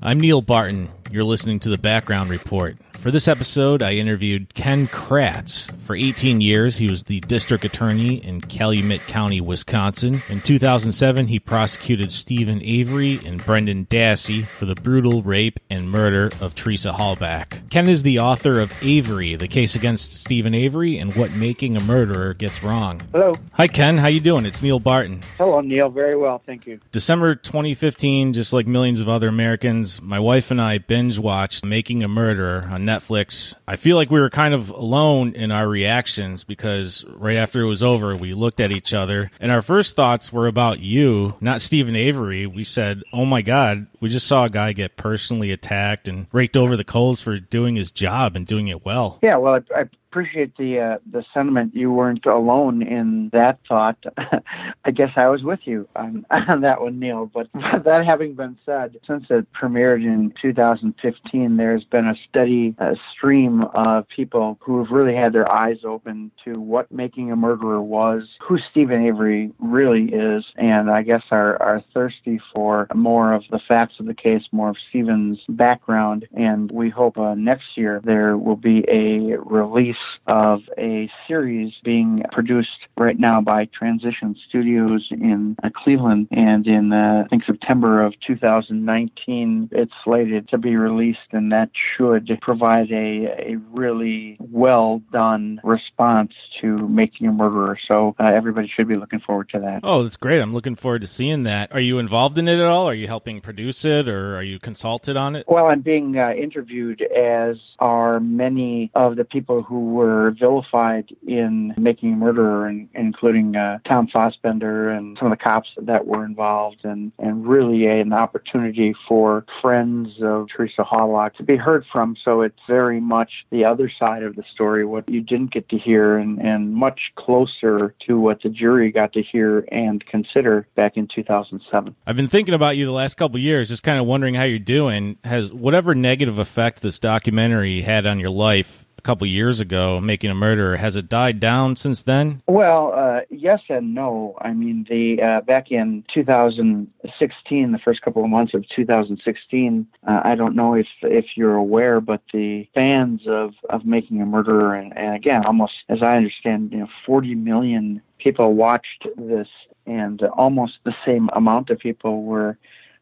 I'm Neil Barton. You're listening to the Background Report. For this episode, I interviewed Ken Kratz. For 18 years, he was the district attorney in Calumet County, Wisconsin. In 2007, he prosecuted Steven Avery and Brendan Dassey for the brutal rape and murder of Teresa Halbach. Ken is the author of Avery, the case against Steven Avery and what making a murderer gets wrong. Hello. Hi, Ken. How you doing? It's Neil Barton. Hello, Neil. Very well, thank you. December 2015, just like millions of other Americans, my wife and I binge watched Making a Murderer on Netflix. I feel like we were kind of alone in our reactions because right after it was over, we looked at each other and our first thoughts were about you, not Steven Avery. We said, Oh my God, we just saw a guy get personally attacked and raked over the coals for doing his job and doing it well. Yeah, well, I, I appreciate the uh, the sentiment. You weren't alone in that thought. I guess I was with you on, on that one, Neil. But that having been said, since it premiered in 2015, there's been a steady uh, stream of people who have really had their eyes open to what making a murderer was, who Steven Avery really is, and I guess are are thirsty for more of the facts of the case, more of Steven's background. And we hope uh, next year there will be a release of a series being produced right now by Transition Studios in uh, Cleveland. And in, uh, I think, September of 2019, it's slated to be released, and that should provide a, a really well done response to Making a Murderer. So uh, everybody should be looking forward to that. Oh, that's great. I'm looking forward to seeing that. Are you involved in it at all? Are you helping produce it or are you consulted on it? Well, I'm being uh, interviewed, as are many of the people who were vilified in Making a Murderer, and, including uh, Tom Fassbender and some of the cops that were involved, and, and really an opportunity for friends of Teresa Halbach to be heard from. So it's very much the other side of the story, what you didn't get to hear, and, and much closer to what the jury got to hear and consider back in 2007. I've been thinking about you the last couple years, just kind of wondering how you're doing. Has whatever negative effect this documentary had on your life a couple years ago, making a murderer, has it died down since then? Well, uh, yes and no. I mean, the uh, back in 2016, the first couple of months of 2016, uh, I don't know if if you're aware, but the fans of of Making a Murderer, and, and again, almost as I understand, you know, 40 million people watched this, and almost the same amount of people were.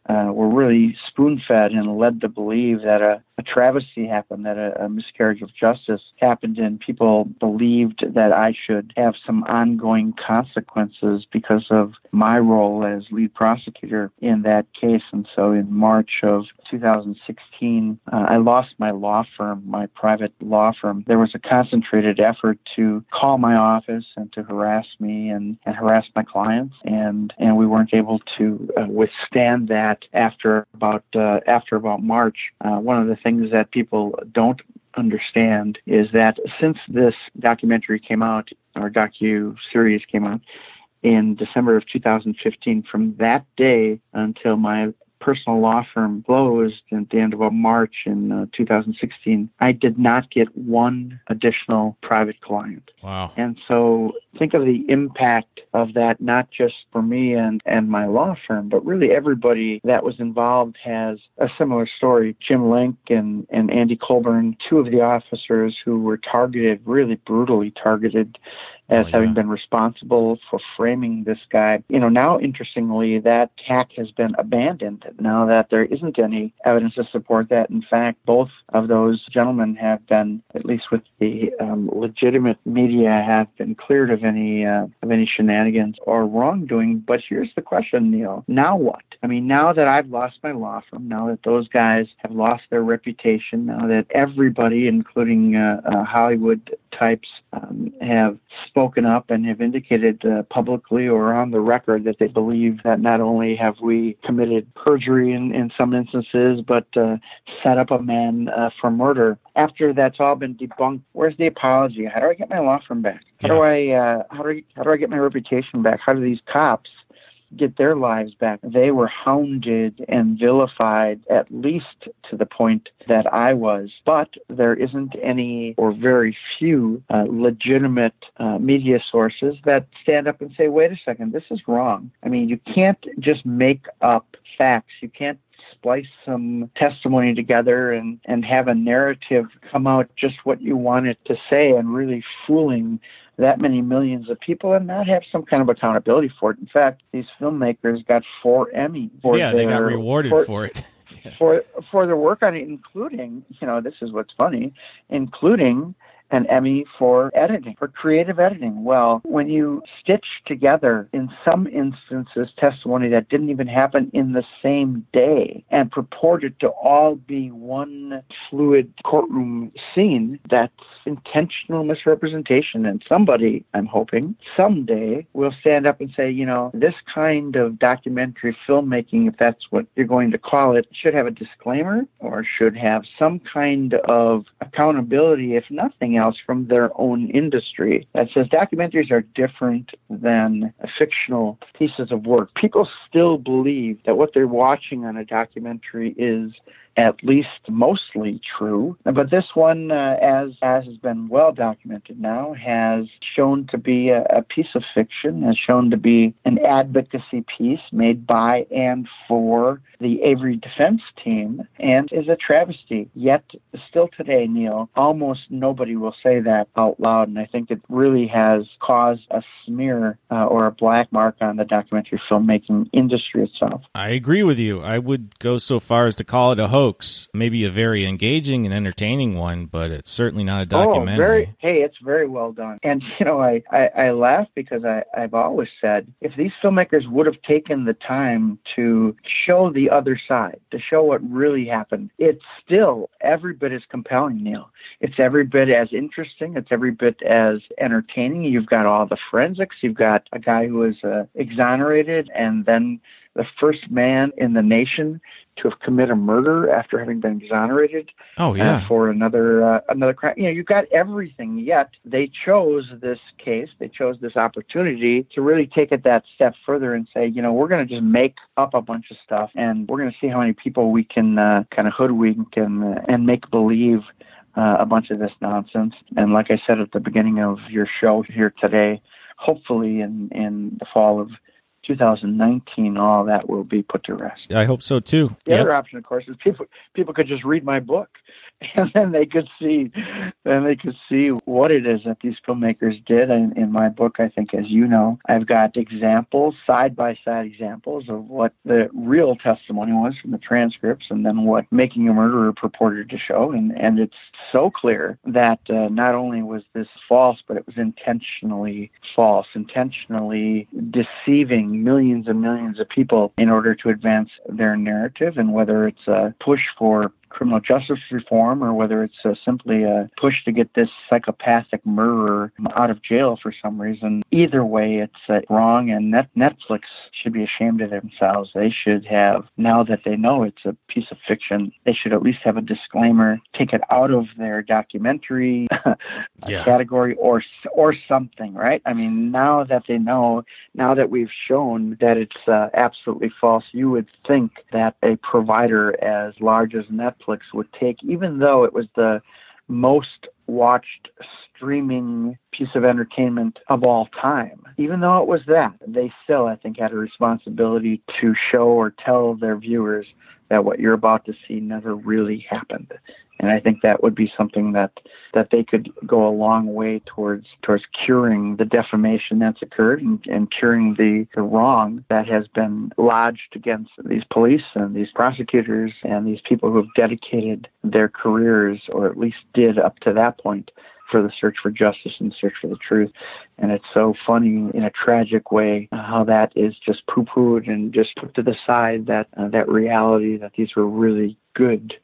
Uh, were really spoon fed and led to believe that a, a travesty happened, that a, a, miscarriage of justice happened, and people believed that I should have some ongoing consequences because of my role as lead prosecutor in that case. And so in March of 2016, uh, I lost my law firm, my private law firm. There was a concentrated effort to call my office and to harass me and, and harass my clients, and, and we weren't able to uh, withstand that after about uh, after about March. Uh, one of the things that people don't understand is that since this documentary came out, or docu series came out in December of 2015, from that day until my personal law firm closed at the end of March in uh, 2016, I did not get one additional private client. Wow. And so think of the impact of that, not just for me and, and my law firm, but really everybody that was involved has a similar story. Jim Link and, and Andy Colborn, two of the officers who were targeted, really brutally targeted as oh, yeah. having been responsible for framing this guy. You know, now interestingly, that tack has been abandoned now that there isn't any evidence to support that. In fact, both of those gentlemen have been, at least with the um, legitimate media, have been cleared of any uh, of any shenanigans or wrongdoing. But here's the question, Neil: Now what? I mean, now that I've lost my law firm, now that those guys have lost their reputation, now that everybody, including uh, uh, Hollywood types, um, have spoken up and have indicated uh, publicly or on the record that they believe that not only have we committed perjury in, in some instances, but uh, set up a man uh, for murder. After that's all been debunked, where's the apology? How do I get my law firm back? How yeah. do I uh, how do I, how do I get my reputation back? How do these cops get their lives back. They were hounded and vilified, at least to the point that I was. But there isn't any, or very few, uh, legitimate uh, media sources that stand up and say, wait a second, this is wrong. I mean, you can't just make up facts. You can't splice some testimony together and, and have a narrative come out just what you want it to say and really fooling that many millions of people and not have some kind of accountability for it. In fact, these filmmakers got four Emmys. Yeah, their, they got rewarded for, for it. for for their work on it, including you know this is what's funny, including an Emmy for editing, for creative editing. Well, when you stitch together, in some instances, testimony that didn't even happen in the same day and purported to all be one fluid courtroom scene, that's intentional misrepresentation. And somebody, I'm hoping, someday will stand up and say, you know, this kind of documentary filmmaking, if that's what you're going to call it, should have a disclaimer or should have some kind of accountability, if nothing else from their own industry that says documentaries are different than fictional pieces of work. People still believe that what they're watching on a documentary is at least mostly true. But this one, uh, as as has been well documented now, has shown to be a, a, piece of fiction, has shown to be an advocacy piece made by and for the Avery defense team, and is a travesty. Yet, still today, Neil, almost nobody will say that out loud, and I think it really has caused a smear uh, or a black mark on the documentary filmmaking industry itself. I agree with you. I would go so far as to call it a hoax hoax. Maybe a very engaging and entertaining one, but it's certainly not a documentary. Oh, very, hey, it's very well done. And, you know, I, I, I laugh because I, I've always said if these filmmakers would have taken the time to show the other side, to show what really happened, it's still every bit as compelling, Neil. It's every bit as interesting. It's every bit as entertaining. You've got all the forensics. You've got a guy who was uh, exonerated and then the first man in the nation to have committed a murder after having been exonerated. Oh yeah, uh, for another uh, another crime. You know, you got everything. Yet they chose this case. They chose this opportunity to really take it that step further and say, you know, we're going to just make up a bunch of stuff, and we're going to see how many people we can uh, kind of hoodwink and uh, and make believe. Uh, a bunch of this nonsense, and like I said at the beginning of your show here today, hopefully in in the fall of 2019, all that will be put to rest. I hope so too. The yep. other option, of course, is people people could just read my book and then they could see then they could see what it is that these filmmakers did. And in my book i think as you know i've got examples side by side examples of what the real testimony was from the transcripts and then what making a murderer purported to show. And and it's so clear that uh, not only was this false but it was intentionally false intentionally deceiving millions and millions of people in order to advance their narrative and whether it's a push for criminal justice reform or whether it's uh, simply a push to get this psychopathic murderer out of jail for some reason. Either way, it's uh, wrong, and Net- Netflix should be ashamed of themselves. They should have, now that they know it's a piece of fiction, they should at least have a disclaimer, take it out of their documentary yeah. category or or something, right? I mean, now that they know, now that we've shown that it's uh, absolutely false, you would think that a provider as large as Netflix Netflix would take, even though it was the most watched streaming piece of entertainment of all time. Even though it was that, they still, I think, had a responsibility to show or tell their viewers that what you're about to see never really happened and I think that would be something that that they could go a long way towards towards curing the defamation that's occurred and, and curing the, the wrong that has been lodged against these police and these prosecutors and these people who have dedicated their careers or at least did up to that point for the search for justice and the search for the truth. And it's so funny in a tragic way how that is just poo pooed and just put to the side that uh, that reality that these were really good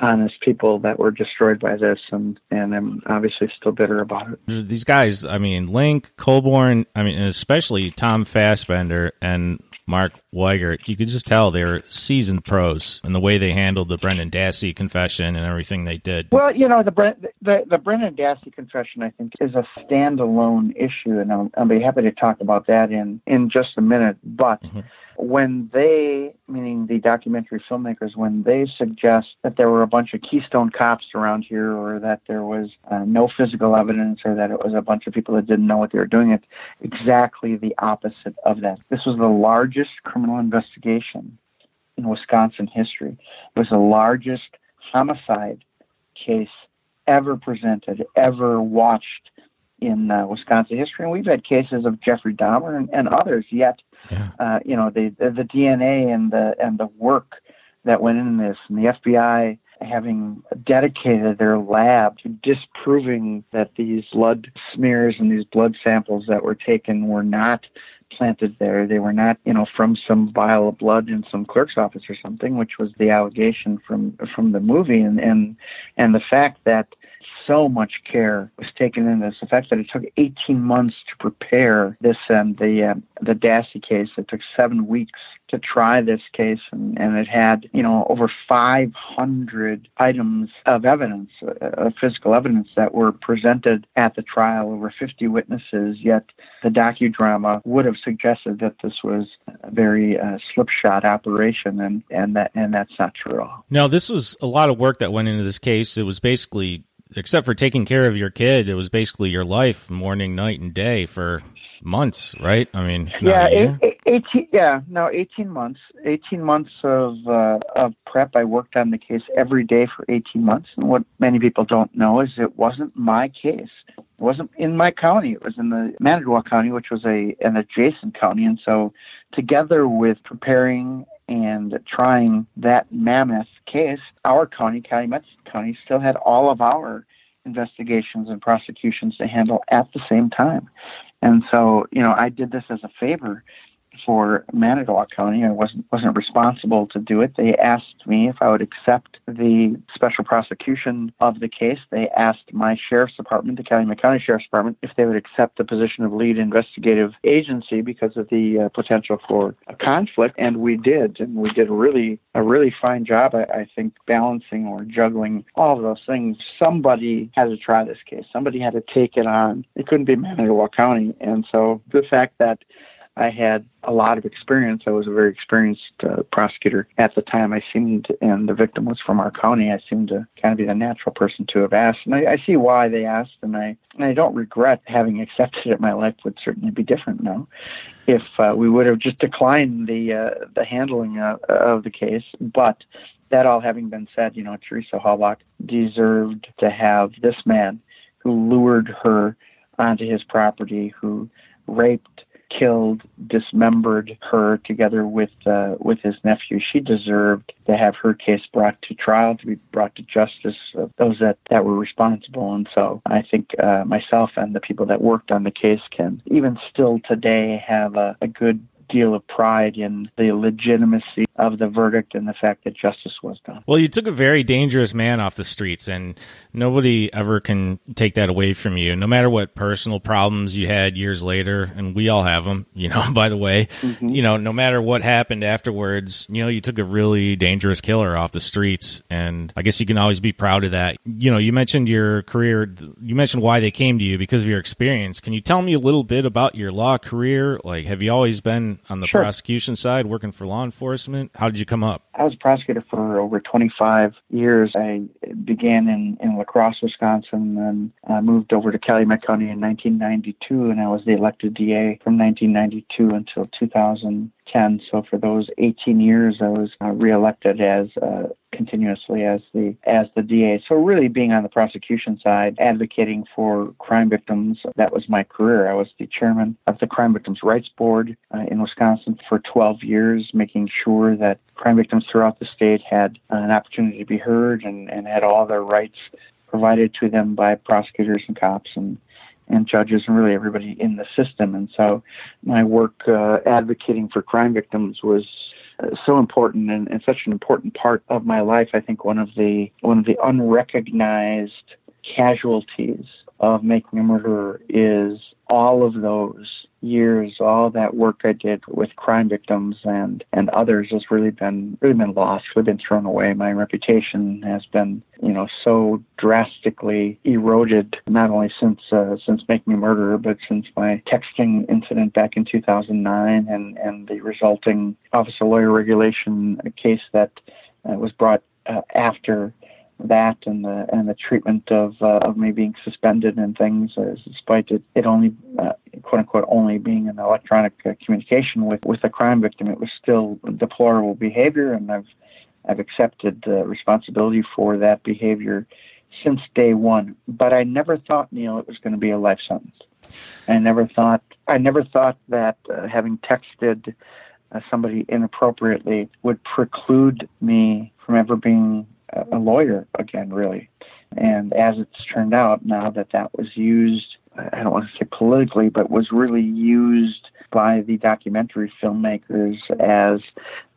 honest people that were destroyed by this, and and I'm obviously still bitter about it. These guys, I mean, Link, Colborn, I mean, especially Tom Fassbender and Mark Wiegert, you could just tell they're seasoned pros in the way they handled the Brendan Dassey confession and everything they did. Well, you know, the the, the Brendan Dassey confession, I think, is a standalone issue, and I'll, I'll be happy to talk about that in in just a minute. But mm-hmm when they, meaning the documentary filmmakers, when they suggest that there were a bunch of Keystone cops around here or that there was uh, no physical evidence or that it was a bunch of people that didn't know what they were doing, it's exactly the opposite of that. This was the largest criminal investigation in Wisconsin history. It was the largest homicide case ever presented, ever watched in uh, Wisconsin history, and we've had cases of Jeffrey Dahmer and, and others. Yet, yeah. uh, you know, the, the the DNA and the and the work that went into this, and the FBI having dedicated their lab to disproving that these blood smears and these blood samples that were taken were not planted there. They were not, you know, from some vial of blood in some clerk's office or something, which was the allegation from from the movie, and and and the fact that so much care was taken in this. The fact that it took 18 months to prepare this and the uh, the Dassey case. It took seven weeks to try this case, and, and it had you know over 500 items of evidence, uh, of physical evidence that were presented at the trial. Over 50 witnesses. Yet the docudrama would have suggested that this was a very uh, slipshod operation, and and that and that's not true at all. No, this was a lot of work that went into this case. It was basically except for taking care of your kid, it was basically your life, morning, night, and day for months, right? I mean, yeah, eight, 18, yeah, no, 18 months. 18 months of uh, of prep. I worked on the case every day for 18 months. And what many people don't know is it wasn't my case. It wasn't in my county. It was in the Manitowoc County, which was a an adjacent county. And so, together with preparing and trying that mammoth case, our county, Calumet County, still had all of our investigations and prosecutions to handle at the same time. And so, you know, I did this as a favor for Manitowoc County. I wasn't wasn't responsible to do it. They asked me if I would accept the special prosecution of the case. They asked my sheriff's department, the Calumet County Sheriff's Department, if they would accept the position of lead investigative agency because of the uh, potential for a conflict, and we did, and we did a really a really fine job. I, I think balancing or juggling all of those things. Somebody had to try this case. Somebody had to take it on. It couldn't be Manitowoc County, and so the fact that I had a lot of experience. I was a very experienced uh, prosecutor at the time. I seemed, and the victim was from our county. I seemed to kind of be the natural person to have asked, and I, I see why they asked, and I and I don't regret having accepted it. My life would certainly be different now if uh, we would have just declined the uh, the handling uh, of the case, but. That all having been said, you know, Teresa Halbach deserved to have this man who lured her onto his property, who raped killed, dismembered her together with uh, with his nephew. She deserved to have her case brought to trial, to be brought to justice. Of those that that were responsible, and so I think uh, myself and the people that worked on the case can even still today have a, a good deal of pride in the legitimacy of the verdict and the fact that justice was done. Well, you took a very dangerous man off the streets, and nobody ever can take that away from you, no matter what personal problems you had years later. And we all have them, you know, by the way. Mm-hmm. You know, no matter what happened afterwards, you know, you took a really dangerous killer off the streets. And I guess you can always be proud of that. You know, you mentioned your career, you mentioned why they came to you because of your experience. Can you tell me a little bit about your law career? Like, have you always been on the sure. prosecution side, working for law enforcement? How did you come up? I was a prosecutor for over 25 years. I began in, in La Crosse, Wisconsin, and uh, moved over to Calumet County in 1992, and I was the elected DA from 1992 until 2010. So for those 18 years, I was uh, reelected as uh, continuously as the as the DA. So really being on the prosecution side, advocating for crime victims, that was my career. I was the chairman of the Crime Victims' Rights Board uh, in Wisconsin for 12 years, making sure that crime victims throughout the state had an opportunity to be heard and, and had all their rights provided to them by prosecutors and cops and and judges and really everybody in the system. And so my work uh, advocating for crime victims was uh, so important and, and such an important part of my life. I think one of the one of the unrecognized casualties of making a murderer is all of those years, all that work I did with crime victims and, and others has really been really been lost, really been thrown away. My reputation has been, you know, so drastically eroded, not only since uh, since making a murderer, but since my texting incident back in 2009 and, and the resulting officer lawyer regulation case that uh, was brought uh, after that and the and the treatment of uh, of me being suspended and things, uh, despite it, it only uh, quote unquote only being an electronic uh, communication with with a crime victim, it was still deplorable behavior, and I've I've accepted responsibility for that behavior since day one. But I never thought, Neil, it was going to be a life sentence. I never thought I never thought that uh, having texted uh, somebody inappropriately would preclude me from ever being a, lawyer again, really. And as it's turned out, now that that was used, I don't want to say politically, but was really used by the documentary filmmakers as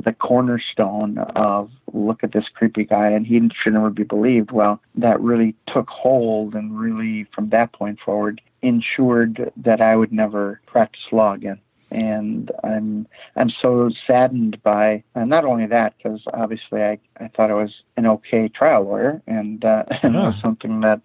the cornerstone of look at this creepy guy and he should never be believed. Well, that really took hold and really, from that point forward, ensured that I would never practice law again and I'm I'm so saddened by uh, not only that because obviously I, I thought I was an okay trial lawyer and uh, and was something that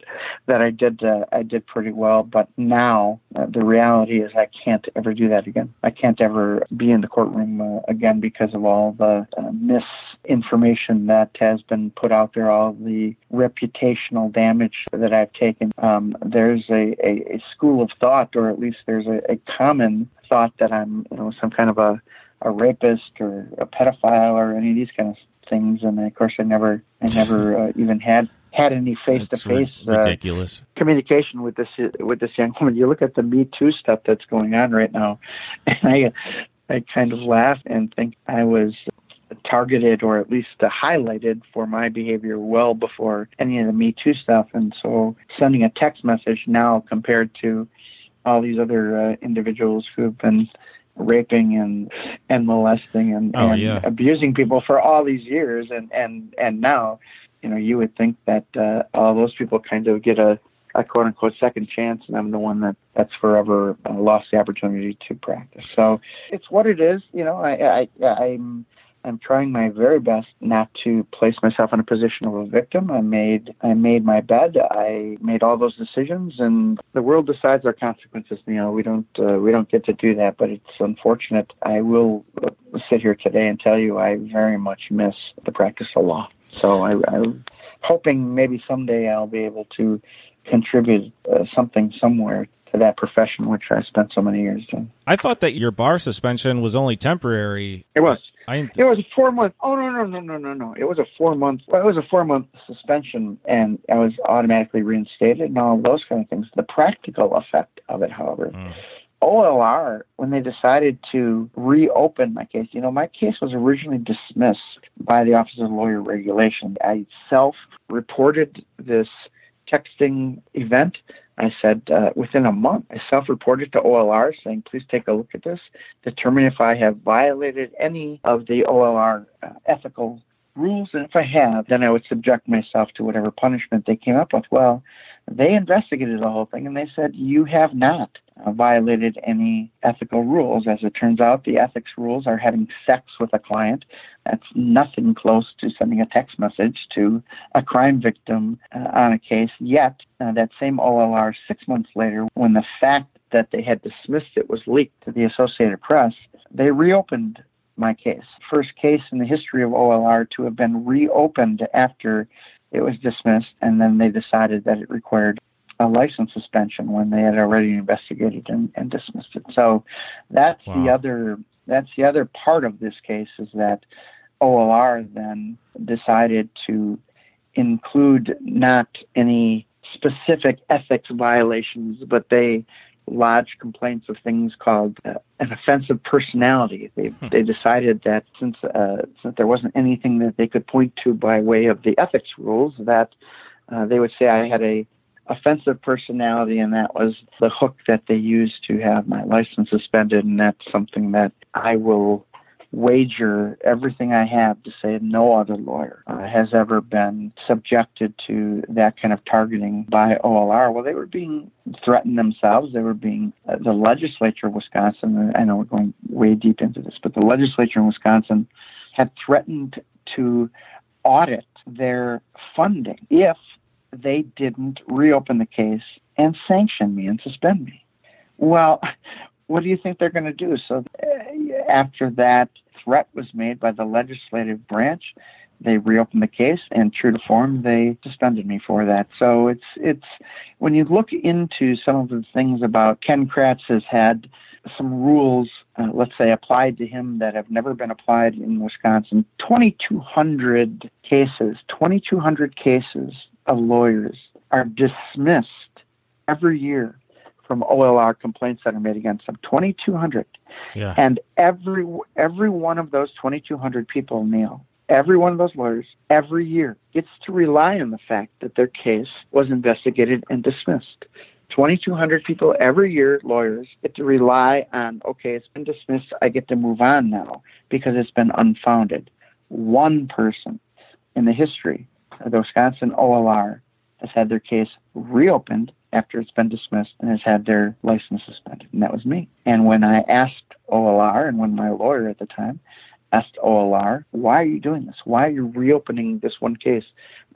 that I did uh, I did pretty well. But now uh, the reality is I can't ever do that again. I can't ever be in the courtroom uh, again because of all the uh, misinformation that has been put out there all the reputational damage that I've taken. Um, there's a, a, a school of thought or at least there's a, a common thought that I'm, you know, some kind of a, a rapist or a pedophile or any of these kind of things. And of course, I never, I never uh, even had had any face to face ridiculous communication with this with this young woman. You look at the Me Too stuff that's going on right now, and I I kind of laugh and think I was targeted or at least uh, highlighted for my behavior well before any of the Me Too stuff. And so sending a text message now compared to all these other uh, individuals who have been raping and and molesting and, oh, and yeah. abusing people for all these years and and and now you know you would think that uh, all those people kind of get a, a quote unquote second chance and I'm the one that that's forever uh, lost the opportunity to practice so it's what it is you know I I I'm I'm trying my very best not to place myself in a position of a victim. I made I made my bed. I made all those decisions, and the world decides our consequences. You know, we don't uh, we don't get to do that, but it's unfortunate. I will uh, sit here today and tell you I very much miss the practice of law. So I, I'm hoping maybe someday I'll be able to contribute uh, something somewhere to that profession, which I spent so many years doing. I thought that your bar suspension was only temporary. It was. I, it was a four month. Oh no no no no no no! It was a four month. Well, it was a four month suspension, and I was automatically reinstated and all those kind of things. The practical effect of it, however. Mm. OLR, when they decided to reopen my case, you know, my case was originally dismissed by the Office of Lawyer Regulation. I self reported this texting event I said, uh, within a month, I self reported to OLR saying, please take a look at this, determine if I have violated any of the OLR uh, ethical rules. And if I have, then I would subject myself to whatever punishment they came up with. Well, they investigated the whole thing and they said, you have not uh, violated any ethical rules. As it turns out, the ethics rules are having sex with a client. That's nothing close to sending a text message to a crime victim uh, on a case. Yet, uh, that same OLR, six months later, when the fact that they had dismissed it was leaked to the Associated Press, they reopened my case. First case in the history of OLR to have been reopened after it was dismissed, and then they decided that it required a license suspension when they had already investigated and, and dismissed it. So that's Wow. the other that's the other part of this case is that OLR then decided to include not any specific ethics violations, but they lodged complaints of things called uh, an offensive personality. They they decided that since uh, since there wasn't anything that they could point to by way of the ethics rules, that uh, they would say I had a offensive personality, and that was the hook that they used to have my license suspended. And that's something that I will wager everything I have to say no other lawyer uh, has ever been subjected to that kind of targeting by OLR. Well, they were being threatened themselves. They were being, uh, the legislature of Wisconsin, I know we're going way deep into this, but the legislature in Wisconsin had threatened to audit their funding if they didn't reopen the case and sanction me and suspend me. Well, what do you think they're going to do? So, uh, after that threat was made by the legislative branch, they reopened the case, and true to form, they suspended me for that. So it's it's when you look into some of the things about Ken Kratz has had some rules, uh, let's say, applied to him that have never been applied in Wisconsin. 2,200 cases, 2,200 cases of lawyers are dismissed every year from OLR complaints that are made against them. 2,200. Yeah. And every every one of those 2,200 people, Neil, every one of those lawyers, every year, gets to rely on the fact that their case was investigated and dismissed. 2,200 people every year, lawyers, get to rely on, okay, it's been dismissed, I get to move on now because it's been unfounded. One person in the history of the Wisconsin OLR has had their case reopened after it's been dismissed and has had their license suspended, and that was me. And when I asked OLR, and when my lawyer at the time asked OLR, why are you doing this? Why are you reopening this one case?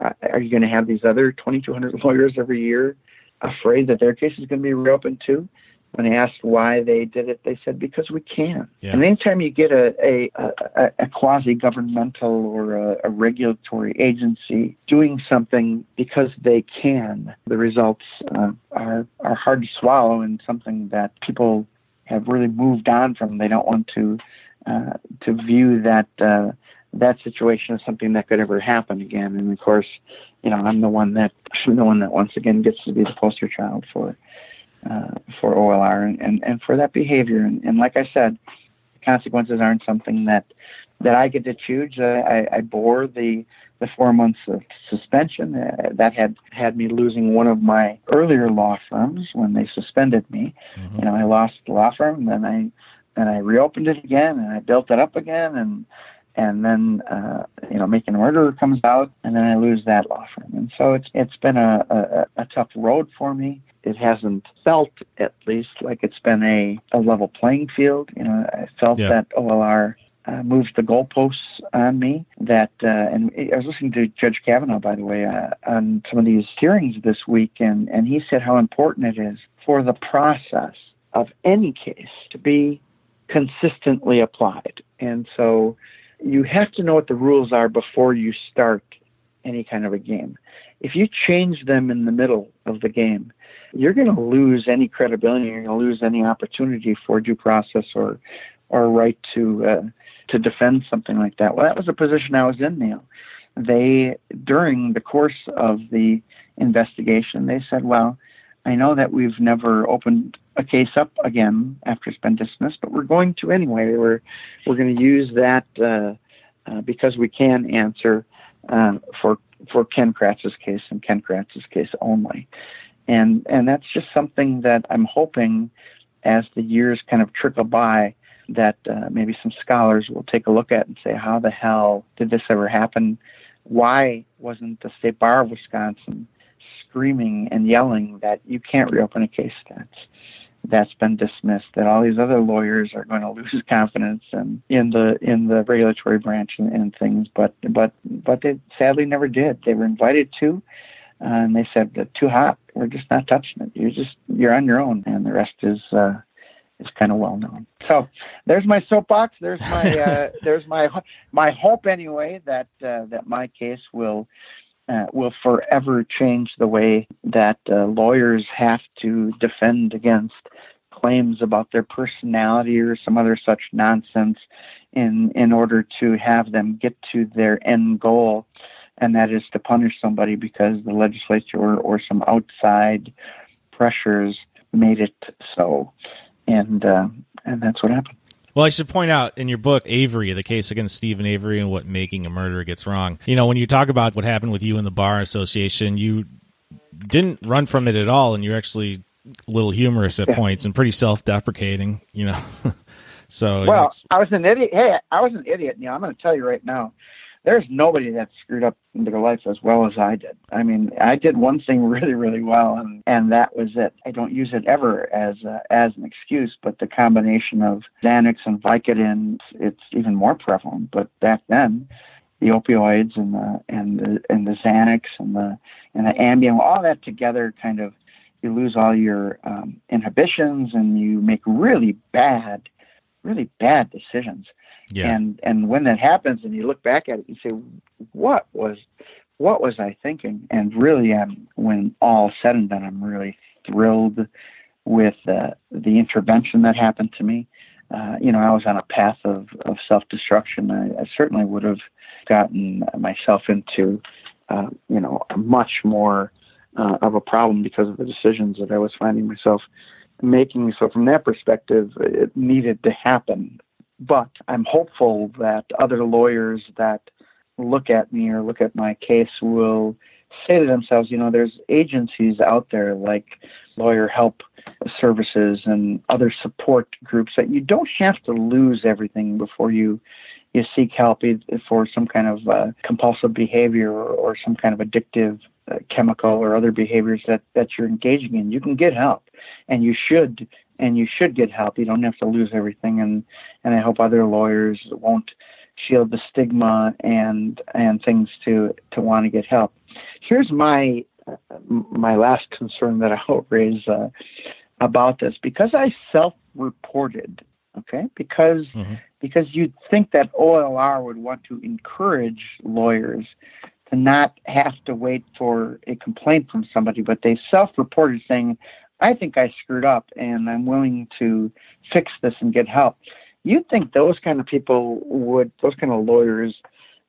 Uh, are you going to have these other 2,200 lawyers every year afraid that their case is going to be reopened too? When asked why they did it, they said because we can. Yeah. And anytime you get a a, a, a quasi governmental or a, a regulatory agency doing something because they can, the results uh, are are hard to swallow and something that people have really moved on from. They don't want to uh, to view that uh, that situation as something that could ever happen again. And of course, you know, I'm the one that I'm the one that once again gets to be the poster child for uh, for OLR and, and, and for that behavior. And, and like I said, consequences aren't something that that I get to choose. Uh, I, I bore the the four months of suspension uh, that had had me losing one of my earlier law firms when they suspended me. Mm-hmm. You know, I lost the law firm, then I then I reopened it again, and I built it up again, and and then uh, you know making a murderer comes out and then i lose that law firm and so it's it's been a, a, a tough road for me. It hasn't felt at least like it's been a, a level playing field. You know i felt Yeah. that olr uh, moved the goalposts on me that uh, and i was listening to judge kavanaugh by the way uh, on some of these hearings this week and and he said how important it is for the process of any case to be consistently applied. And so you have to know what the rules are before you start any kind of a game. If you change them in the middle of the game, you're going to lose any credibility. You're going to lose any opportunity for due process or or right to uh, to defend something like that. Well, that was a position I was in, Neil. They during the course of the investigation, they said, "Well, I know that we've never opened a case up again after it's been dismissed, but we're going to anyway. We're we're going to use that uh, uh, because we can answer uh, for for Ken Kratz's case and Ken Kratz's case only, and and that's just something that I'm hoping as the years kind of trickle by that uh, maybe some scholars will take a look at and say, how the hell did this ever happen? Why wasn't the State Bar of Wisconsin screaming and yelling that you can't reopen a case that's that's been dismissed that all these other lawyers are going to lose confidence in, in the in the regulatory branch and, and things but but but they sadly never did. They were invited to uh, and they said that too hot we're just not touching it. You're just you're on your own and the rest is uh is kind of well known. So there's my soapbox. There's my uh there's my my hope anyway that uh, that my case will uh, will forever change the way that uh, lawyers have to defend against claims about their personality or some other such nonsense in in order to have them get to their end goal and that is to punish somebody because the legislature or, or some outside pressures made it so. And uh, and that's what happened Well, I should point out in your book, Avery, the case against Steven Avery and what making a murderer gets wrong. You know, when you talk about what happened with you and the Bar Association, you didn't run from it at all, and you're actually a little humorous at Yeah. points and pretty self deprecating, you know. so, Well, I was an idiot. Hey, I was an idiot. Neil. I'm going to tell you right now. There's nobody that screwed up their life as well as I did. I mean, I did one thing really, really well, and and that was it. I don't use it ever as as an excuse, but the combination of Xanax and Vicodin, it's even more prevalent. But back then, the opioids and the and the and the Xanax and the and the Ambien, all that together, kind of, you lose all your um, inhibitions and you make really bad really bad decisions. Yeah. And and when that happens, and you look back at it, you say, "What was, what was I thinking?" And really, I'm when all said and done, I'm really thrilled with uh, the intervention that happened to me. Uh, you know, I was on a path of, of self destruction. I, I certainly would have gotten myself into, uh, you know, much more uh, of a problem because of the decisions that I was finding myself making. So, from that perspective, it needed to happen. But I'm hopeful that other lawyers that look at me or look at my case will say to themselves, you know, there's agencies out there like Lawyer Help Services and other support groups that you don't have to lose everything before you you seek help for some kind of uh, compulsive behavior or, or, some kind of addictive uh, chemical or other behaviors that, that you're engaging in. You can get help, and you should and you should get help. You don't have to lose everything, and and I hope other lawyers won't shield the stigma and and things to to want to get help. Here's my uh, my last concern that I'll raise uh, about this because I self-reported. Okay, because mm-hmm. because you'd think that OLR would want to encourage lawyers to not have to wait for a complaint from somebody, but they self-reported saying, "I think I screwed up, and I'm willing to fix this and get help." You'd think those kind of people would, those kind of lawyers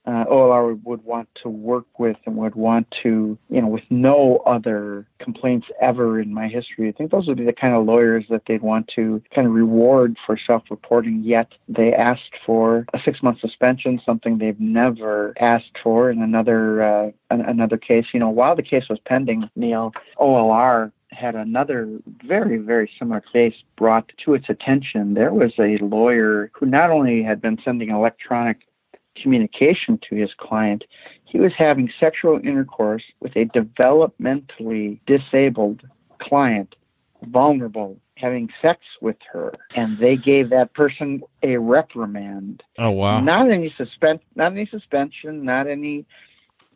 uh, OLR would want to work with and would want to, you know, with no other complaints ever in my history. I think those would be the kind of lawyers that they'd want to kind of reward for self-reporting. Yet they asked for a six-month suspension, something they've never asked for. In another uh, another case, you know, while the case was pending, Neil OLR had another very, very similar case brought to its attention. There was a lawyer who not only had been sending electronic communication to his client, he was having sexual intercourse with a developmentally disabled client, vulnerable, having sex with her, and they gave that person a reprimand. Oh wow! Not any suspend, not any suspension, not any.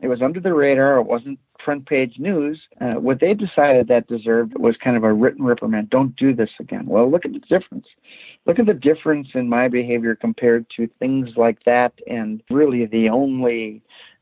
It was under the radar. It wasn't front page news. Uh, what they decided that deserved was kind of a written reprimand. Don't do this again. Well, look at the difference look at the difference in my behavior compared to things like that and really the only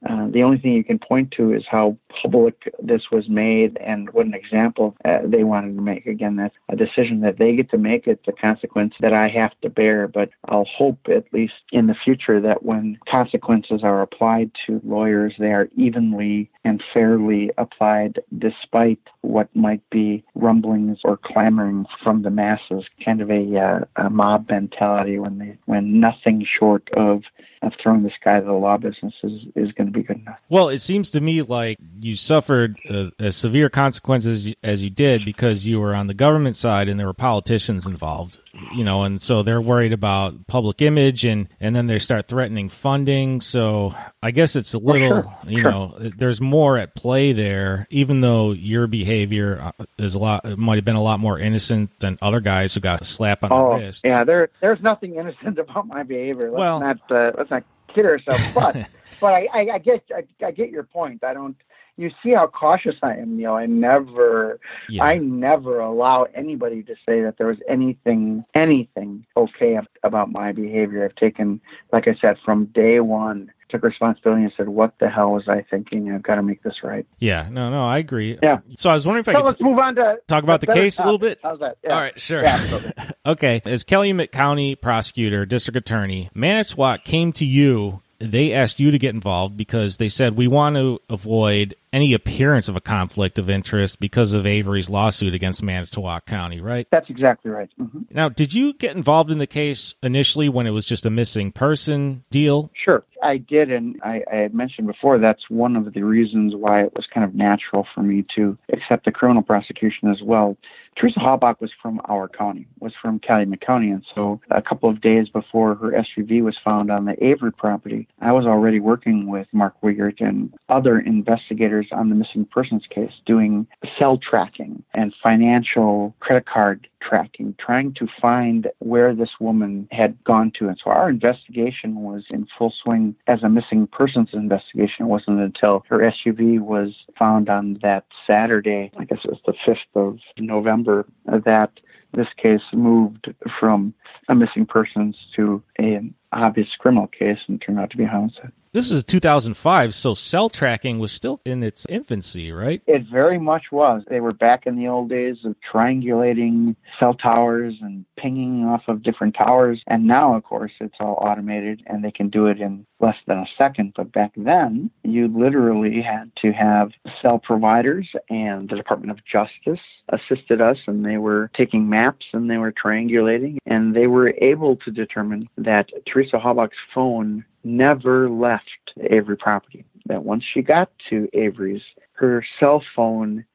uh, the only thing you can point to is how public this was made and what an example uh, they wanted to make. Again, that's a decision that they get to make. It's a consequence that I have to bear, but I'll hope, at least in the future, that when consequences are applied to lawyers, they are evenly and fairly applied despite what might be rumblings or clamoring from the masses, kind of a, uh, a mob mentality when they when nothing short of of throwing this guy to the law business is, is going to be good enough. Well, it seems to me like you suffered uh, as severe consequences as you did because you were on the government side and there were politicians involved you know, and so they're worried about public image and and then they start threatening funding. So I guess it's a little, sure. you sure. know, there's more at play there. Even though your behavior uh, is a lot, it might have been a lot more innocent than other guys who got a slap on oh, the wrist. Yeah, there there's nothing innocent about my behavior. Let's well, not uh, let's kid. But but I, I, I get I, I get your point. I don't you see how cautious I am. You know, I never, yeah. I never allow anybody to say that there was anything, anything okay about my behavior. I've taken, like I said, from day one, took responsibility and said, "What the hell was I thinking? I've got to make this right." Yeah, no, no, I agree. Yeah. So I was wondering if I so could let's move on to talk about the case topic. a little bit. How's that? Yeah. All right, sure. Yeah, okay. As Calumet County prosecutor, district attorney, Manitowoc came to you they asked you to get involved because they said we want to avoid any appearance of a conflict of interest because of Avery's lawsuit against Manitowoc County, right? That's exactly right. Mm-hmm. Now, did you get involved in the case initially when it was just a missing person deal? Sure, I did. And I, I had mentioned before that's one of the reasons why it was kind of natural for me to accept the criminal prosecution as well. Teresa Halbach was from our county, was from Calumet County. And so a couple of days before her SUV was found on the Avery property, I was already working with Mark Wiegert and other investigators on the missing persons case doing cell tracking and financial credit card tracking, trying to find where this woman had gone to. And so our investigation was in full swing as a missing persons investigation. It wasn't until her SUV was found on that Saturday, I guess it was the 5th of November, that this case moved from a missing persons to an obvious criminal case and turned out to be homicide. This is 2005, so cell tracking was still in its infancy, right? It very much was. They were back in the old days of triangulating cell towers and pinging off of different towers. And now, of course, it's all automated and they can do it in less than a second. But back then, you literally had to have cell providers, and the Department of Justice assisted us, and they were taking maps and they were triangulating, and they were able to determine that Teresa Halbach's phone never left Avery property. That once she got to Avery's, her cell phone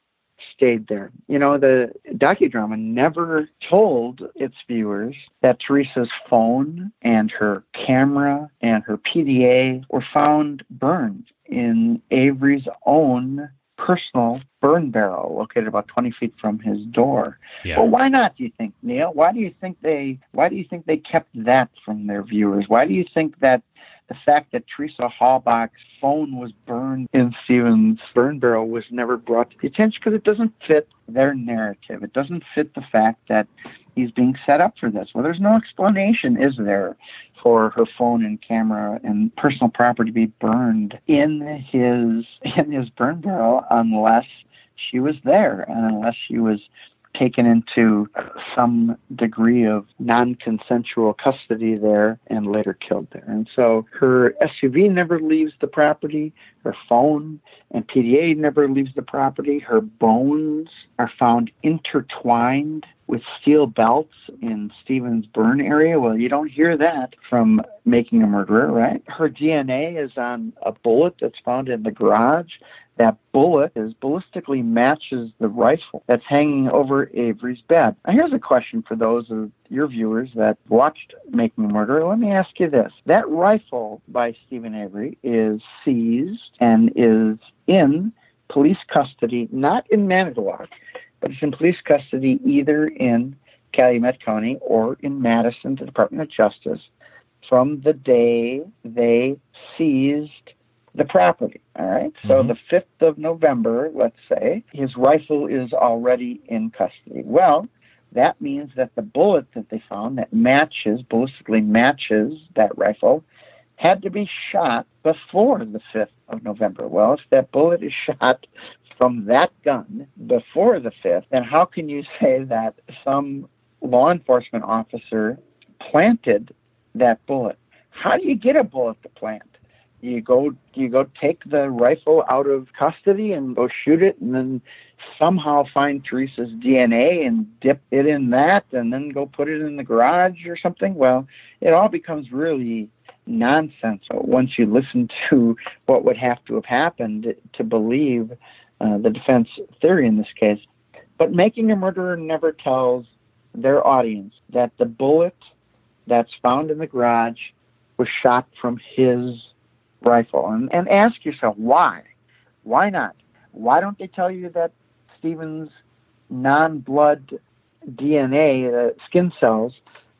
stayed there. You know, the docudrama never told its viewers that Teresa's phone and her camera and her PDA were found burned in Avery's own personal burn barrel located about 20 feet from his door. Yeah. Well, why not, do you think, Neil? Why do you think they why do you think they kept that from their viewers? Why do you think that the fact that Teresa Halbach's phone was burned in Steven's burn barrel was never brought to the attention because it doesn't fit their narrative. It doesn't fit the fact that he's being set up for this. Well, there's no explanation, is there, for her phone and camera and personal property to be burned in his in his burn barrel unless she was there and unless she was taken into some degree of non consensual custody there and later killed there. And so her SUV never leaves the property, her phone and PDA never leaves the property, her bones are found intertwined with steel belts in Steven's burn area. Well, you don't hear that from making a murderer, right? Her DNA is on a bullet that's found in the garage that bullet is ballistically matches the rifle that's hanging over Avery's bed. Now, here's a question for those of your viewers that watched Making a Murderer. Let me ask you this. That rifle by Steven Avery is seized and is in police custody, not in Manitowoc, but it's in police custody either in Calumet County or in Madison, the Department of Justice, from the day they seized the property. All right? mm-hmm. So the 5th of November, let's say, his rifle is already in custody. Well, that means that the bullet that they found that matches, ballistically matches that rifle, had to be shot before the 5th of November. Well, if that bullet is shot from that gun before the 5th, then how can you say that some law enforcement officer planted that bullet? How do you get a bullet to plant? you go you go take the rifle out of custody and go shoot it and then somehow find Teresa's DNA and dip it in that and then go put it in the garage or something well it all becomes really nonsense once you listen to what would have to have happened to believe uh, the defense theory in this case but making a murderer never tells their audience that the bullet that's found in the garage was shot from his rifle and, and ask yourself why. Why not? Why don't they tell you that Steven's non blood DNA, uh, skin cells,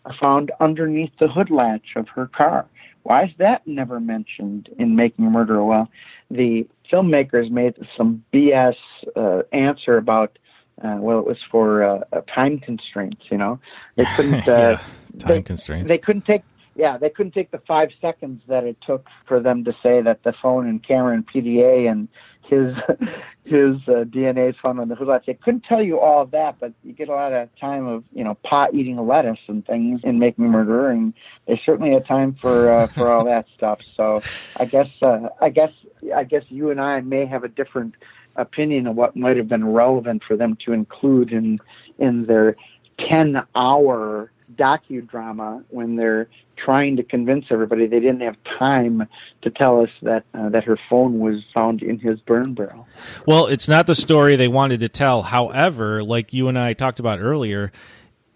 are found underneath the hood latch of her car? Why is that never mentioned in Making a Murderer? Well, the filmmakers made some BS uh, answer about, uh, well, it was for uh, time constraints, you know. They couldn't. Uh, yeah, time they, constraints. They couldn't take yeah, they couldn't take the five seconds that it took for them to say that the phone and camera and PDA and his his uh, DNA is found on the latch. They couldn't tell you all of that, but you get a lot of time of you know pot eating lettuce and things and making murder, and they certainly a time for uh, for all that stuff. So I guess uh, I guess I guess you and I may have a different opinion of what might have been relevant for them to include in in their ten hour docudrama when they're trying to convince everybody they didn't have time to tell us that uh, that her phone was found in his burn barrel. Well, it's not the story they wanted to tell. However, like you and I talked about earlier,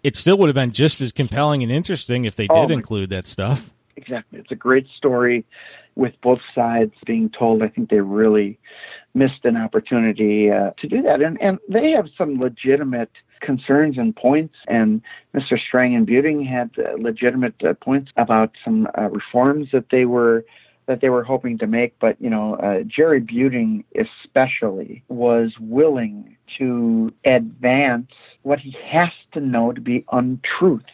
it still would have been just as compelling and interesting if they did oh, include that stuff. Exactly. It's a great story with both sides being told. I think they really missed an opportunity uh, to do that. And, and they have some legitimate concerns and points. And Mr. Strang and Buting had uh, legitimate uh, points about some uh, reforms that they were that they were hoping to make. But you know, uh, Jerry Buting especially was willing to advance what he has to know to be untruths.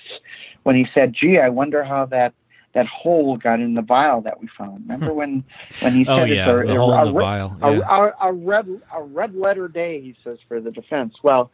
When he said, "Gee, I wonder how that that hole got in the vial that we found." Remember when when he Oh, said yeah, it's a, a, the a- vial, a, yeah. a, a red a red letter day, he says for the defense. Well,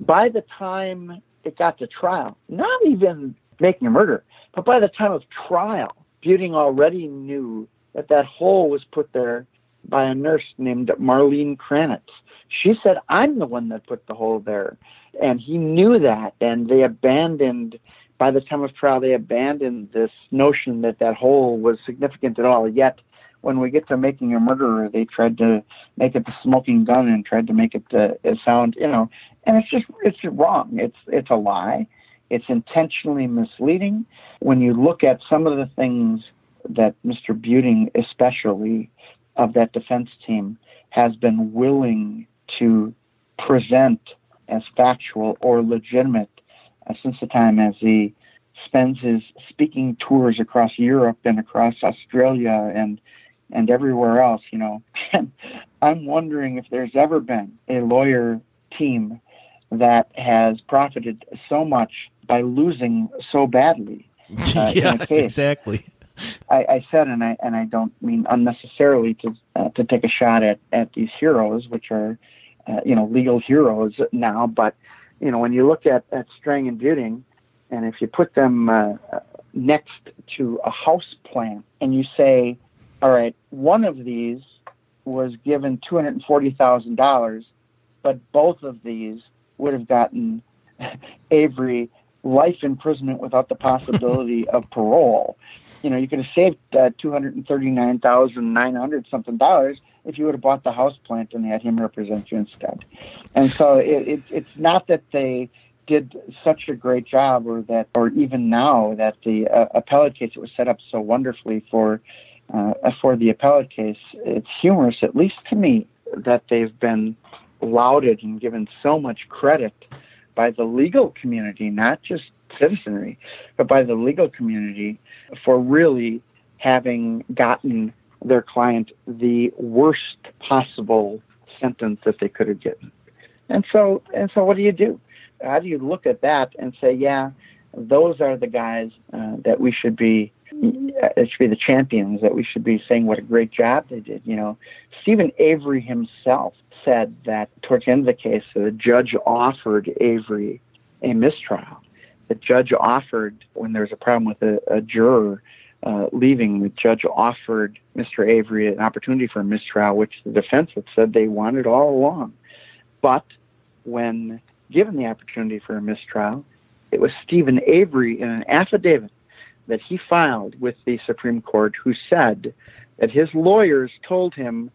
by the time it got to trial, not even making a murder, but by the time of trial, Buting already knew that that hole was put there by a nurse named Marlene Kranitz. She said, I'm the one that put the hole there. And he knew that, and they abandoned, by the time of trial, they abandoned this notion that that hole was significant at all. Yet, when we get to making a murderer, they tried to make it the smoking gun and tried to make it the it sound, you know, and it's just it's wrong. It's it's a lie. It's intentionally misleading. When you look at some of the things that Mr. Buting, especially of that defense team, has been willing to present as factual or legitimate uh, since the time as he spends his speaking tours across Europe and across Australia and and everywhere else, you know. I'm wondering if there's ever been a lawyer team that has profited so much by losing so badly. uh, in yeah, a case. exactly. I, I said, and I and I don't mean unnecessarily to uh, to take a shot at at these heroes, which are uh, you know legal heroes now. But you know when you look at at Strang and Buting, and if you put them uh, uh, next to a house plant, and you say, all right, one of these was given two hundred and forty thousand dollars, but both of these would have gotten Avery life imprisonment without the possibility of parole. You know, you could have saved uh, two hundred and thirty-nine thousand nine hundred something dollars if you would have bought the house plant and had him represent you instead. And so it, it, it's not that they did such a great job, or that, or even now that the uh, appellate case was set up so wonderfully for uh, for the appellate case. It's humorous, at least to me, that they've been lauded and given so much credit by the legal community, not just citizenry, but by the legal community for really having gotten their client the worst possible sentence that they could have given. And so, and so, what do you do? How do you look at that and say, yeah, those are the guys uh, that we should be, it should be the champions that we should be saying what a great job they did. You know, Steven Avery himself said that towards the end of the case, the judge offered Avery a mistrial. The judge offered, when there was a problem with a, a juror uh, leaving, the judge offered Mr. Avery an opportunity for a mistrial, which the defense had said they wanted all along. But when given the opportunity for a mistrial, it was Steven Avery in an affidavit that he filed with the Supreme Court who said that his lawyers told him,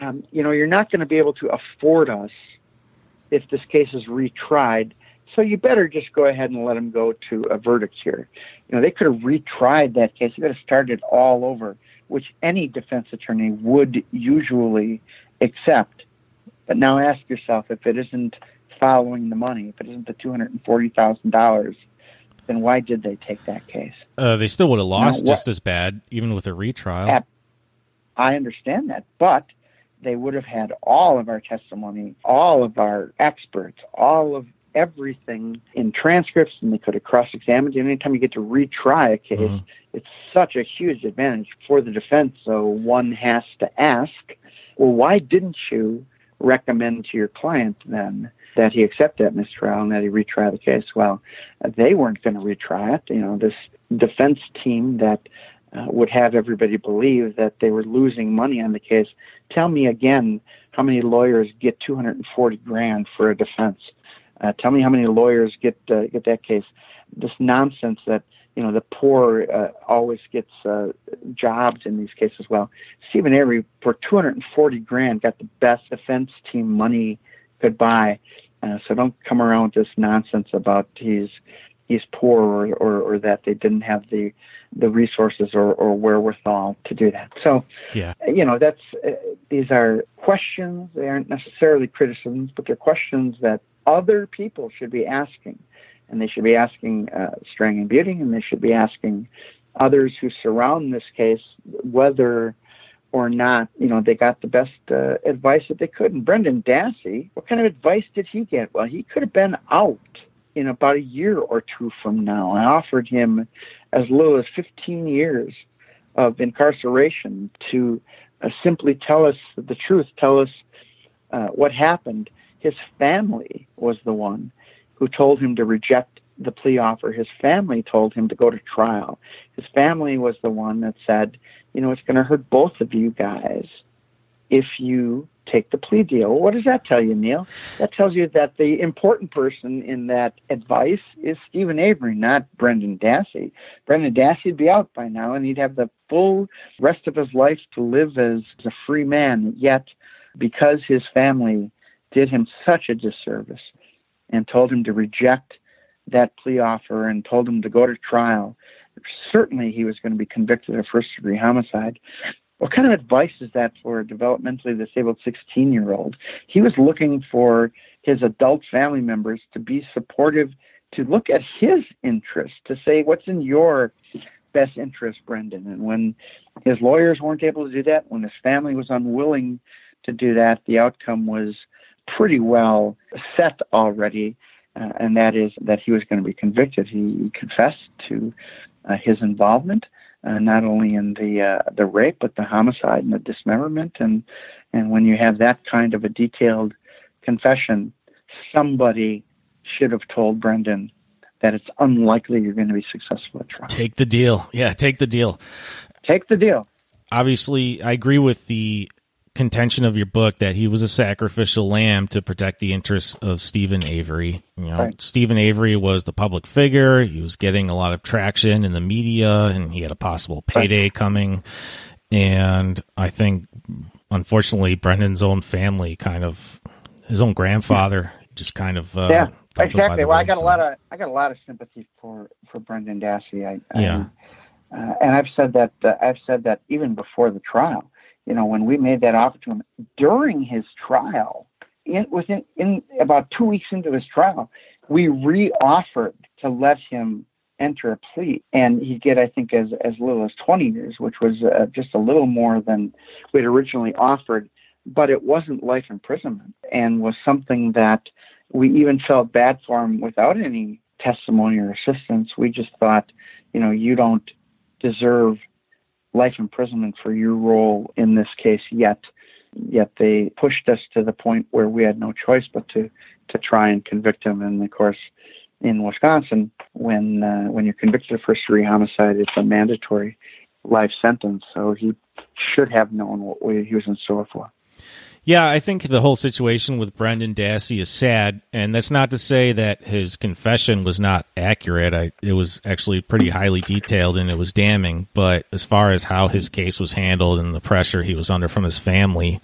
um, you know, you're not going to be able to afford us if this case is retried. So you better just go ahead and let him go to a verdict here. You know, they could have retried that case. They could have started all over, which any defense attorney would usually accept. But now ask yourself if it isn't following the money, if it isn't the two hundred and forty thousand dollars, then why did they take that case? Uh, they still would have lost what- just as bad, even with a retrial. Ab- I understand that, but they would have had all of our testimony, all of our experts, all of everything in transcripts, and they could have cross-examined. you. Anytime you get to retry a case, Mhm. it's such a huge advantage for the defense. So one has to ask, well, why didn't you recommend to your client then that he accept that mistrial and that he retry the case? Well, they weren't going to retry it. You know, this defense team that uh, would have everybody believe that they were losing money on the case. Tell me again how many lawyers get 240 grand for a defense. Uh, tell me how many lawyers get uh, get that case. This nonsense that you know the poor uh, always gets uh, jobs in these cases. Well, Steven Avery for 240 grand got the best defense team money could buy. Uh, so don't come around with this nonsense about he's he's poor or, or, or that they didn't have the the resources or, or wherewithal to do that. So Yeah. you know that's uh, these are questions. They aren't necessarily criticisms, but they're questions that other people should be asking, and they should be asking uh, Strang and Buting, and they should be asking others who surround this case whether or not, you know, they got the best uh, advice that they could. And Brendan Dassey, what kind of advice did he get? Well, he could have been out in about a year or two from now. I offered him as low as 15 years of incarceration to uh, simply tell us the truth, tell us uh, what happened. His family was the one who told him to reject the plea offer. His family told him to go to trial. His family was the one that said, you know, it's going to hurt both of you guys if you take the plea deal. What does that tell you, Neil? That tells you that the important person in that advice is Steven Avery, not Brendan Dassey. Brendan Dassey would be out by now, and he'd have the full rest of his life to live as a free man. Yet, because his family did him such a disservice and told him to reject that plea offer and told him to go to trial, certainly he was going to be convicted of first degree homicide. What kind of advice is that for a developmentally disabled 16 year old? He was looking for his adult family members to be supportive, to look at his interest, to say, What's in your best interest, Brendan? And when his lawyers weren't able to do that, when his family was unwilling to do that, the outcome was pretty well set already. Uh, and that is that he was going to be convicted. He confessed to his involvement uh, not only in the uh, the rape but the homicide and the dismemberment and and when you have that kind of a detailed confession somebody should have told Brendan that it's unlikely you're going to be successful at trial. Take the deal. Yeah, take the deal. Take the deal. Obviously, I agree with the contention of your book that he was a sacrificial lamb to protect the interests of Steven Avery. You know, right. Steven Avery was the public figure. He was getting a lot of traction in the media and he had a possible payday right. coming. And I think, unfortunately, Brendan's own family kind of, his own grandfather just kind of, uh, yeah, exactly. Well, I got a lot of, I got a lot of sympathy for, for Brendan Dassey. I, yeah. I, uh, and I've said that, uh, I've said that even before the trial you know, when we made that offer to him during his trial, in, within in about two weeks into his trial, we re-offered to let him enter a plea, and he'd get, I think, as as little as 20 years, which was uh, just a little more than we'd originally offered. But it wasn't life imprisonment, and was something that we even felt bad for him without any testimony or assistance. We just thought, you know, you don't deserve life imprisonment for your role in this case yet. Yet they pushed us to the point where we had no choice but to to try and convict him. And of course, in Wisconsin, when uh, when you're convicted of first degree homicide, it's a mandatory life sentence. So he should have known what he was in store for. Yeah, I think the whole situation with Brendan Dassey is sad, and that's not to say that his confession was not accurate. I, it was actually pretty highly detailed and it was damning. But as far as how his case was handled and the pressure he was under from his family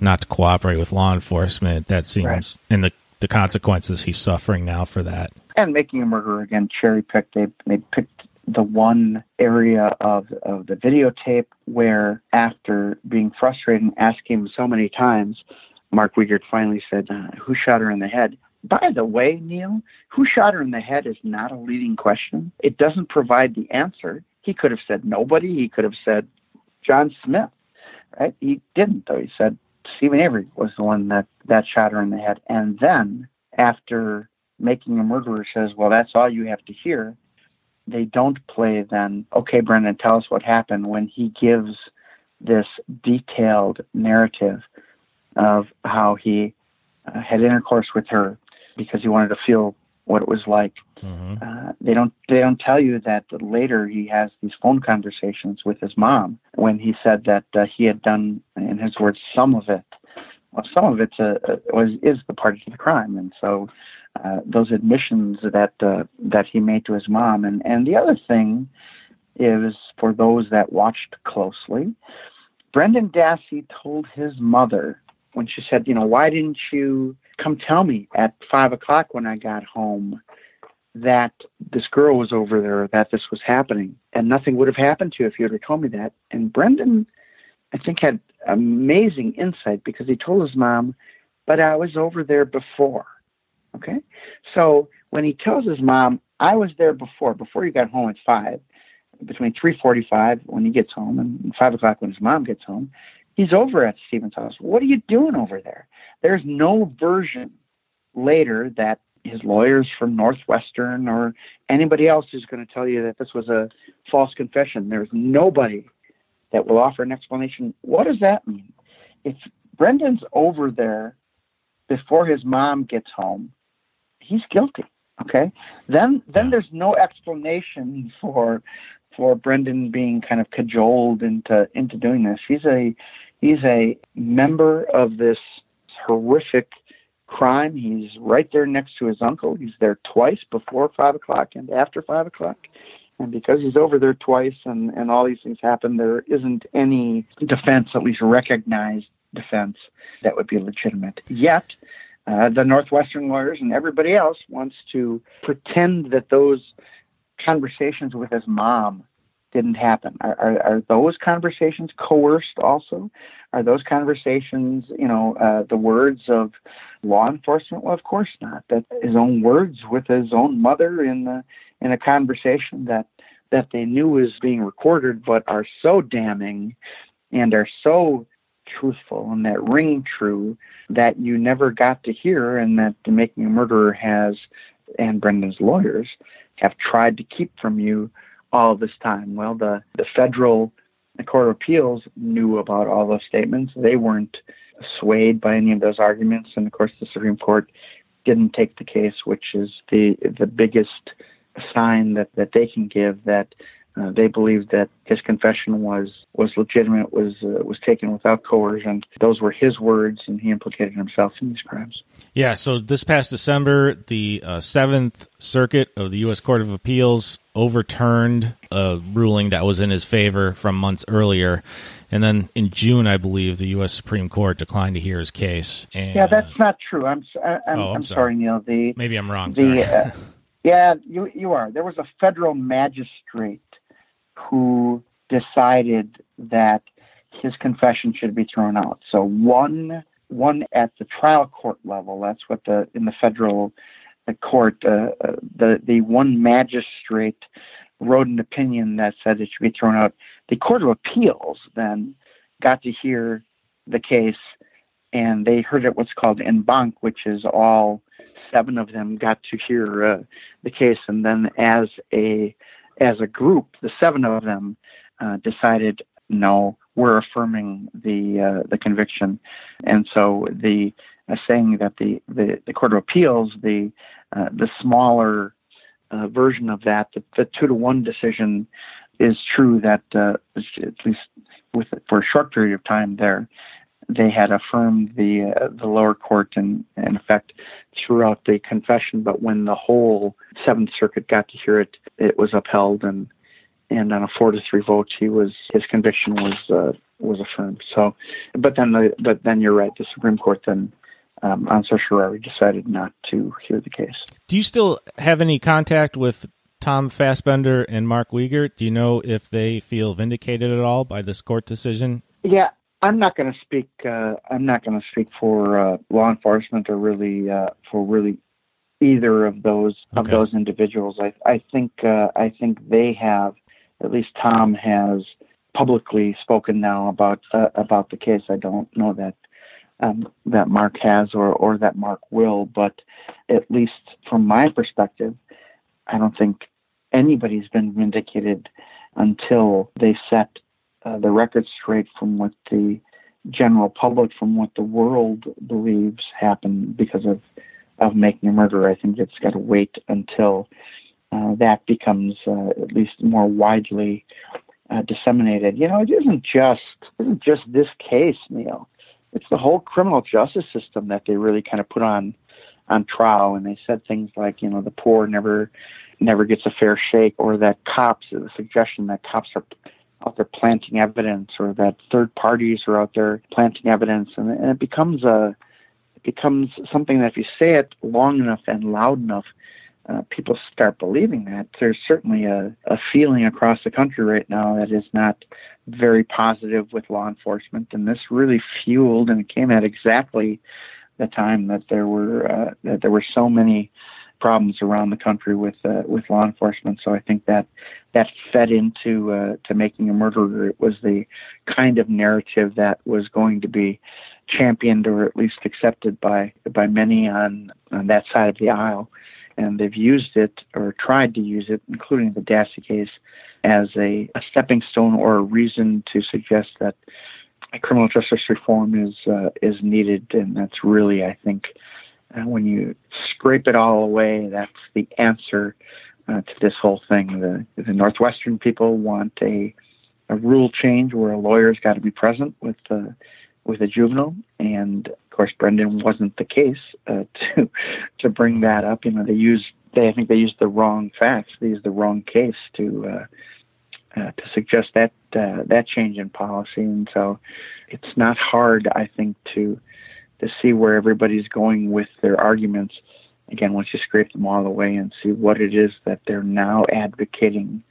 not to cooperate with law enforcement, that seems right. and the the consequences he's suffering now for that. And making a murderer again cherry picked. They they picked the one area of, of the videotape where, after being frustrated and asking him so many times, Mark Wiegert finally said, uh, Who shot her in the head? By the way, Neil, who shot her in the head is not a leading question. It doesn't provide the answer. He could have said nobody. He could have said John Smith, right? He didn't, though. He said Steven Avery was the one that, that shot her in the head. And then, after making a murderer says, Well, that's all you have to hear, they don't play then, okay, Brendan, tell us what happened when he gives this detailed narrative of how he uh, had intercourse with her because he wanted to feel what it was like. Mm-hmm. Uh, they don't they don't tell you that later he has these phone conversations with his mom when he said that uh, he had done, in his words, some of it. Well, some of it uh, was is the part of the crime, and so uh, those admissions that uh, that he made to his mom. And and the other thing is for those that watched closely, Brendan Dassey told his mother when she said, you know, why didn't you come tell me at five o'clock when I got home that this girl was over there, that this was happening, and nothing would have happened to you if you had told me that. And Brendan, I think, had amazing insight because he told his mom, but I was over there before. Okay. So when he tells his mom, I was there before, before you got home at five, between 3:45 when he gets home and 5 o'clock when his mom gets home. He's over at Steven's house. What are you doing over there? There's no version later that his lawyers from Northwestern or anybody else is going to tell you that this was a false confession. There's nobody that will offer an explanation. What does that mean? If Brendan's over there before his mom gets home, he's guilty. Okay. Then then there's no explanation for for Brendan being kind of cajoled into into doing this. He's a he's a member of this horrific crime. He's right there next to his uncle. He's there twice before five o'clock and after five o'clock. And because he's over there twice and, and all these things happen, there isn't any defense, at least recognized defense, that would be legitimate. Yet, uh, the Northwestern lawyers and everybody else wants to pretend that those conversations with his mom didn't happen. Are, are, are those conversations coerced also? Are those conversations, you know, uh, the words of law enforcement? Well, of course not. That his own words with his own mother in the in a conversation that that they knew was being recorded, but are so damning and are so truthful and that ring true that you never got to hear and that the making a murderer has and brendan's lawyers have tried to keep from you all this time. Well the the federal the court of appeals knew about all those statements. They weren't swayed by any of those arguments. And of course the supreme court didn't take the case which is the the biggest sign that that they can give that uh, they believed that his confession was was legitimate, was uh, was taken without coercion. Those were his words, and he implicated himself in these crimes. Yeah. So this past December, the uh, Seventh Circuit of the U.S. Court of Appeals overturned a ruling that was in his favor from months earlier, and then in June, I believe, the U.S. Supreme Court declined to hear his case. And, yeah, that's not true. I'm I, I'm, oh, I'm, I'm sorry. sorry. Neil. The maybe I'm wrong. The, uh, yeah, you you are. There was a federal magistrate who decided that his confession should be thrown out. So one one at the trial court level. That's what the in the federal the court uh, uh, the the one magistrate wrote an opinion that said it should be thrown out. The court of appeals then got to hear the case, and they heard it what's called en banc, which is all seven of them got to hear uh, the case, and then as a as a group, the seven of them uh, decided no, we're affirming the uh, the conviction, and so the uh, saying that the, the, the court of appeals the uh, the smaller uh, version of that the, the, two to one decision is true that uh, at least with for a short period of time there they had affirmed the uh, the lower court and in effect throughout the confession, but when the whole Seventh Circuit got to hear it, it was upheld and and on a four to three vote, he was his conviction was uh, was affirmed. So, but then the but then you're right, the Supreme Court then um, on certiorari decided not to hear the case. Do you still have any contact with Tom Fassbender and Mark Wiegert? Do you know if they feel vindicated at all by this court decision? Yeah, I'm not going to speak. Uh, I'm not going to speak for uh, law enforcement or really uh, for really either of those okay. of those individuals. I, I think uh, I think they have at least Tom has publicly spoken now about uh, about the case. I don't know that um, that Mark has or or that Mark will, but at least from my perspective, I don't think anybody's been vindicated until they set uh, the record straight from what the general public, from what the world believes happened because of of making a murder. I think it's got to wait until uh, that becomes uh, at least more widely uh, disseminated. You know, it isn't just it isn't just this case, Neil. It's the whole criminal justice system that they really kind of put on on trial, and they said things like, you know, the poor never never gets a fair shake, or that cops, the suggestion that cops are out there planting evidence or that third parties are out there planting evidence. And, and it becomes a it becomes something that if you say it long enough and loud enough uh, people start believing that. There's certainly a, a feeling across the country right now that is not very positive with law enforcement. And this really fueled and it came at exactly the time that there were uh, that there were so many problems around the country with uh, with law enforcement. So I think that that fed into uh, to making a murderer. It was the kind of narrative that was going to be championed or at least accepted by by many on on that side of the aisle, and they've used it or tried to use it, including the Dassey case, as a, a stepping stone or a reason to suggest that criminal justice reform is uh, is needed, and that's really, I think, uh, when you scrape it all away, that's the answer uh, to this whole thing. The the Northwestern people want a a rule change where a lawyer's got to be present with the with a juvenile, and of course, Brendan wasn't the case uh, to to bring that up. You know, they used they I think they used the wrong facts. They used the wrong case to uh, uh, to suggest that uh, that change in policy, and so it's not hard, I think, to to see where everybody's going with their arguments. Again, once you scrape them all away and see what it is that they're now advocating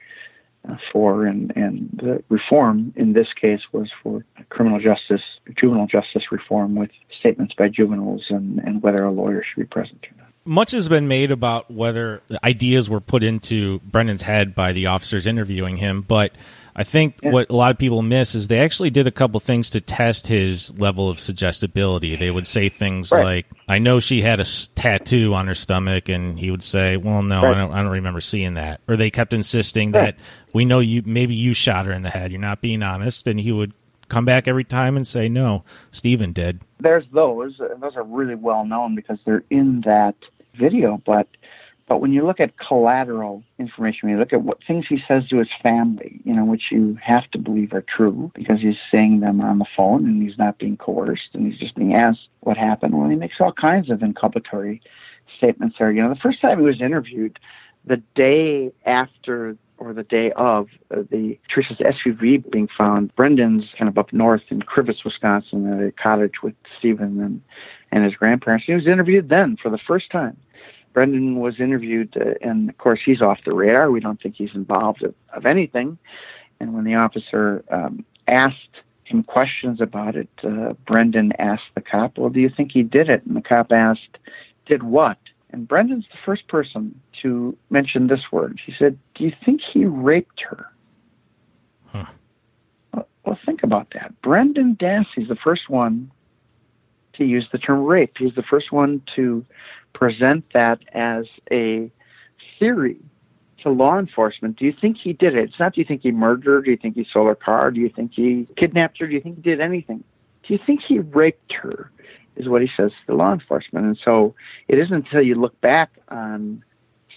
uh, for, and and the reform in this case was for criminal justice, juvenile justice reform, with statements by juveniles and and whether a lawyer should be present or not much has been made about whether ideas were put into Brendan's head by the officers interviewing him, but I think yeah. what a lot of people miss is they actually did a couple things to test his level of suggestibility. They would say things right. like, "I know she had a tattoo on her stomach," and he would say, "Well, no, right. I, don't, I don't remember seeing that." Or they kept insisting right. that we know you maybe you shot her in the head. You're not being honest, and he would come back every time and say, "No, Steven did." There's those. Those are really well known because they're in that video, but but when you look at collateral information, when you look at what things he says to his family, you know, which you have to believe are true because he's saying them on the phone and he's not being coerced and he's just being asked what happened. Well, he makes all kinds of inculpatory statements there. You know, the first time he was interviewed, the day after or the day of uh, the Teresa's SUV being found, Brendan's kind of up north in Crivitz, Wisconsin, at a cottage with Steven and, and his grandparents. He was interviewed then for the first time. Brendan was interviewed, uh, and of course, he's off the radar. We don't think he's involved of, of anything. And when the officer um, asked him questions about it, uh, Brendan asked the cop, Well, do you think he did it? And the cop asked, Did what? And Brendan's the first person to mention this word. He said, Do you think he raped her? Huh. Well, well, think about that. Brendan Dassey's the first one to use the term rape. He's the first one to present that as a theory to law enforcement. Do you think he did it? It's not do you think he murdered? Do you think he stole her car? Do you think he kidnapped her? Do you think he did anything? Do you think he raped her? Is what he says to law enforcement. And so it isn't until you look back on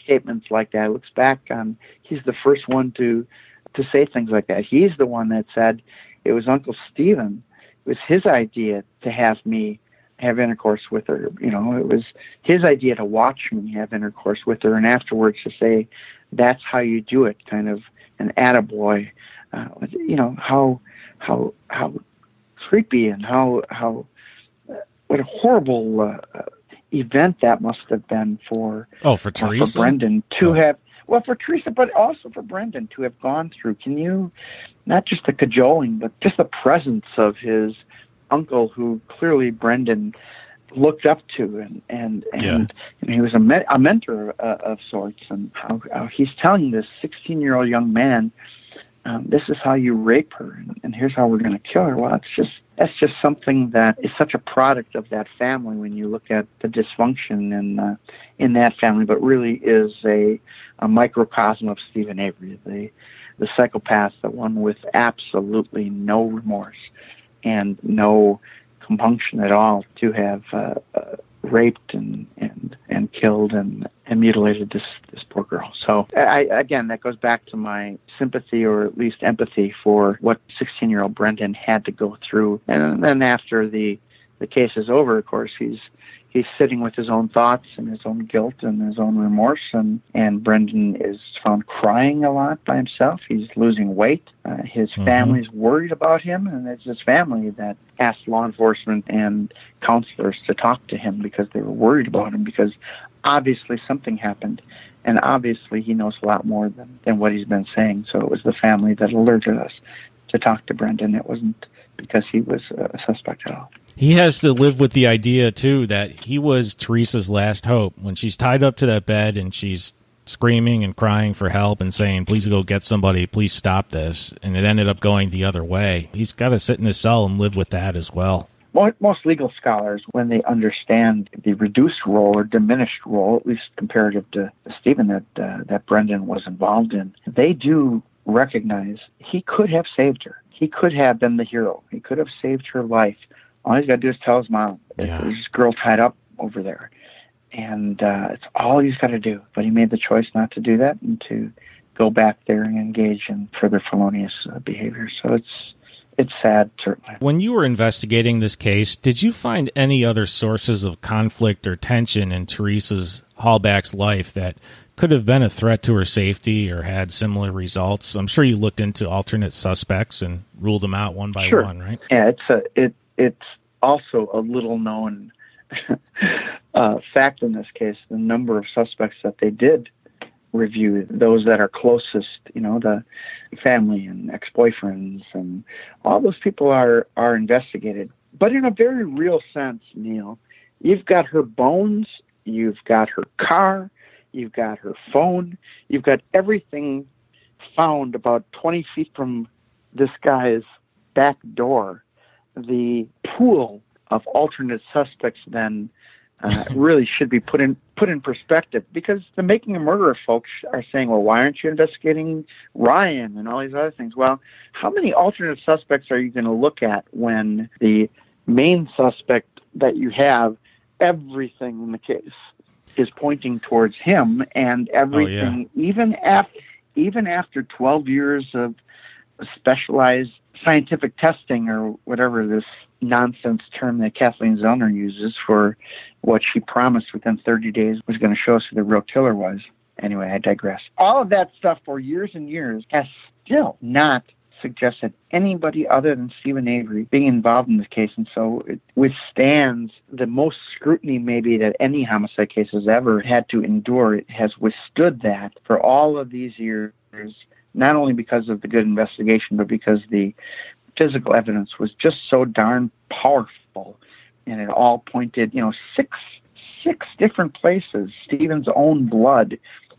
statements like that, looks back on he's the first one to to say things like that. He's the one that said it was Uncle Steven. It was his idea to have me have intercourse with her. You know, it was his idea to watch me have intercourse with her, and afterwards to say, "That's how you do it," kind of an attaboy. Uh, you know how how how creepy and how how uh, what a horrible uh, event that must have been for oh for Teresa uh, for Brendan to oh. have well for Teresa, but also for Brendan to have gone through. Can you not just the cajoling, but just the presence of his uncle who clearly Brendan looked up to and and and, yeah. he was a, me- a mentor uh, of sorts and how, how, he's telling this 16 year old young man um, this is how you rape her and, and here's how we're going to kill her well it's just that's just something that is such a product of that family when you look at the dysfunction in uh, in that family but really is a a microcosm of Steven Avery the the psychopath the one with absolutely no remorse and no compunction at all to have uh, uh, raped and, and and killed and, and mutilated this this poor girl. So I, again, that goes back to my sympathy or at least empathy for what 16 year old Brendan had to go through. And then after the the case is over, of course, he's he's sitting with his own thoughts and his own guilt and his own remorse and and Brendan is found crying a lot by himself. He's losing weight. Uh, his mm-hmm. family's worried about him and it's his family that asked law enforcement and counselors to talk to him because they were worried about him because obviously something happened and obviously he knows a lot more than than what he's been saying. So it was the family that alerted us to talk to Brendan. It wasn't because he was a suspect at all he has to live with the idea too that he was Teresa's last hope when she's tied up to that bed and she's screaming and crying for help and saying, "Please go get somebody. Please stop this." And it ended up going the other way. He's got to sit in his cell and live with that as well. Most legal scholars, when they understand the reduced role or diminished role, at least comparative to Steven that uh, that Brendan was involved in, they do recognize he could have saved her. He could have been the hero. He could have saved her life. All he's got to do is tell his mom, yeah. "There's this girl tied up over there," and uh, it's all he's got to do. But he made the choice not to do that and to go back there and engage in further felonious uh, behavior. So it's it's sad, certainly. When you were investigating this case, did you find any other sources of conflict or tension in Teresa's Halbach's life that could have been a threat to her safety or had similar results? I'm sure you looked into alternate suspects and ruled them out one by sure. one, right? Yeah, it's a it it's also a little known uh, fact in this case. The number of suspects that they did review, those that are closest, you know, the family and ex-boyfriends and all those people are are investigated. But in a very real sense, Neil, you've got her bones, you've got her car, you've got her phone, you've got everything found about 20 feet from this guy's back door. The pool of alternate suspects then uh, really should be put in put in perspective because the making a murderer folks are saying, well, why aren't you investigating Ryan and all these other things? Well, how many alternate suspects are you going to look at when the main suspect that you have, everything in the case is pointing towards him, and everything, oh, yeah. even after even after 12 years of specialized scientific testing or whatever this nonsense term that Kathleen Zellner uses for what she promised within 30 days was going to show us who the real killer was. Anyway, I digress. All of that stuff for years and years has still not suggested anybody other than Steven Avery being involved in this case, and so it withstands the most scrutiny maybe that any homicide case has ever had to endure. It has withstood that for all of these years, not only because of the good investigation, but because the physical evidence was just so darn powerful, and it all pointed, you know, six six different places. Steven's own blood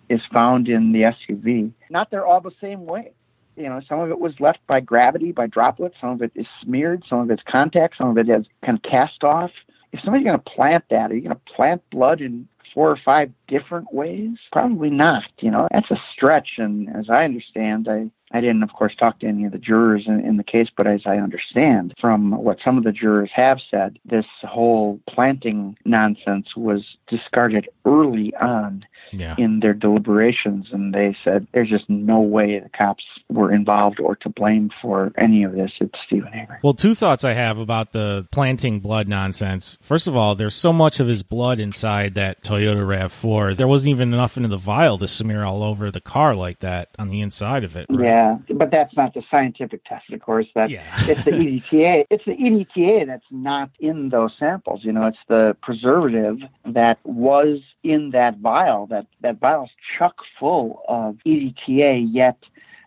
is found in the SUV. Not they're all the same way. You know, some of it was left by gravity, by droplets. Some of it is smeared. Some of it's contact. Some of it has kind of cast off. If somebody's going to plant that, are you going to plant blood in four or five different ways? Probably not. You know, that's a stretch. And as I understand, I I didn't, of course, talk to any of the jurors in, in, the case, but as I understand from what some of the jurors have said, this whole planting nonsense was discarded early on yeah. in their deliberations. And they said there's just no way the cops were involved or to blame for any of this. It's Steven Avery. Well, two thoughts I have about the planting blood nonsense. First of all, there's so much of his blood inside that Toyota RAV4. There wasn't even enough in the vial to smear all over the car like that on the inside of it. Right? Yeah. Yeah, but that's not the scientific test, of course. That yeah. it's the EDTA. It's the EDTA that's not in those samples. You know, it's the preservative that was in that vial. That that vial's chock full of EDTA, yet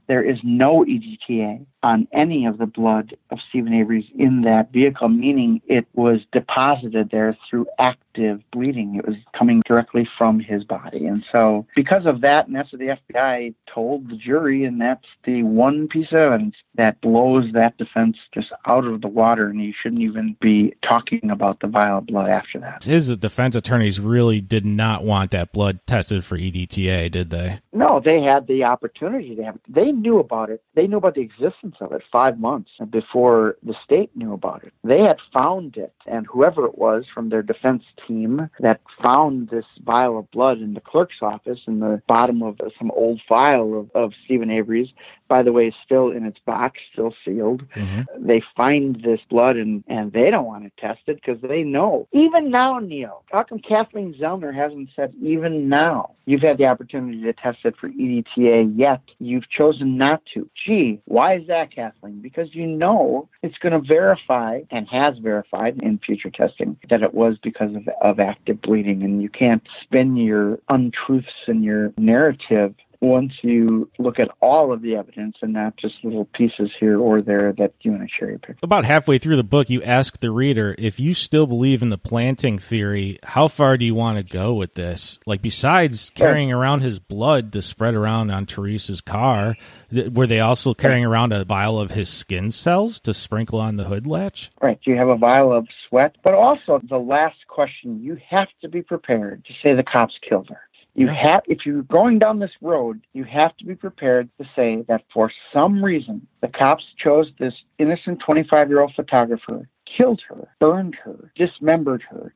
there is no EDTA on any of the blood of Steven Avery's in that vehicle, meaning it was deposited there through active bleeding. It was coming directly from his body. And so, because of that, and that's what the FBI told the jury, and that's the one piece of evidence that blows that defense just out of the water, and you shouldn't even be talking about the vial of blood after that. His defense attorneys really did not want that blood tested for EDTA, did they? No, they had the opportunity to have it. They knew about it. They knew about the existence of it five months before the state knew about it. They had found it, and whoever it was from their defense team that found this vial of blood in the clerk's office in the bottom of some old file of, of Steven Avery's, by the way, still in its box, still sealed. Mm-hmm. They find this blood and, and they don't want to test it because they know. Even now, Neil, how come Kathleen Zellner hasn't said even now? You've had the opportunity to test it for EDTA, yet you've chosen not to. Gee, why is that, Kathleen? Because you know it's going to verify and has verified in future testing that it was because of, of active bleeding, and you can't spin your untruths in your narrative once you look at all of the evidence and not just little pieces here or there that you want to cherry pick. About halfway through the book, you ask the reader if you still believe in the planting theory. How far do you want to go with this? Like, besides carrying around his blood to spread around on Teresa's car, were they also carrying around a vial of his skin cells to sprinkle on the hood latch? Right. You have a vial of sweat, but also the last question you have to be prepared to say the cops killed her. You have, if you're going down this road, you have to be prepared to say that for some reason the cops chose this innocent 25 year old photographer, killed her, burned her, dismembered her,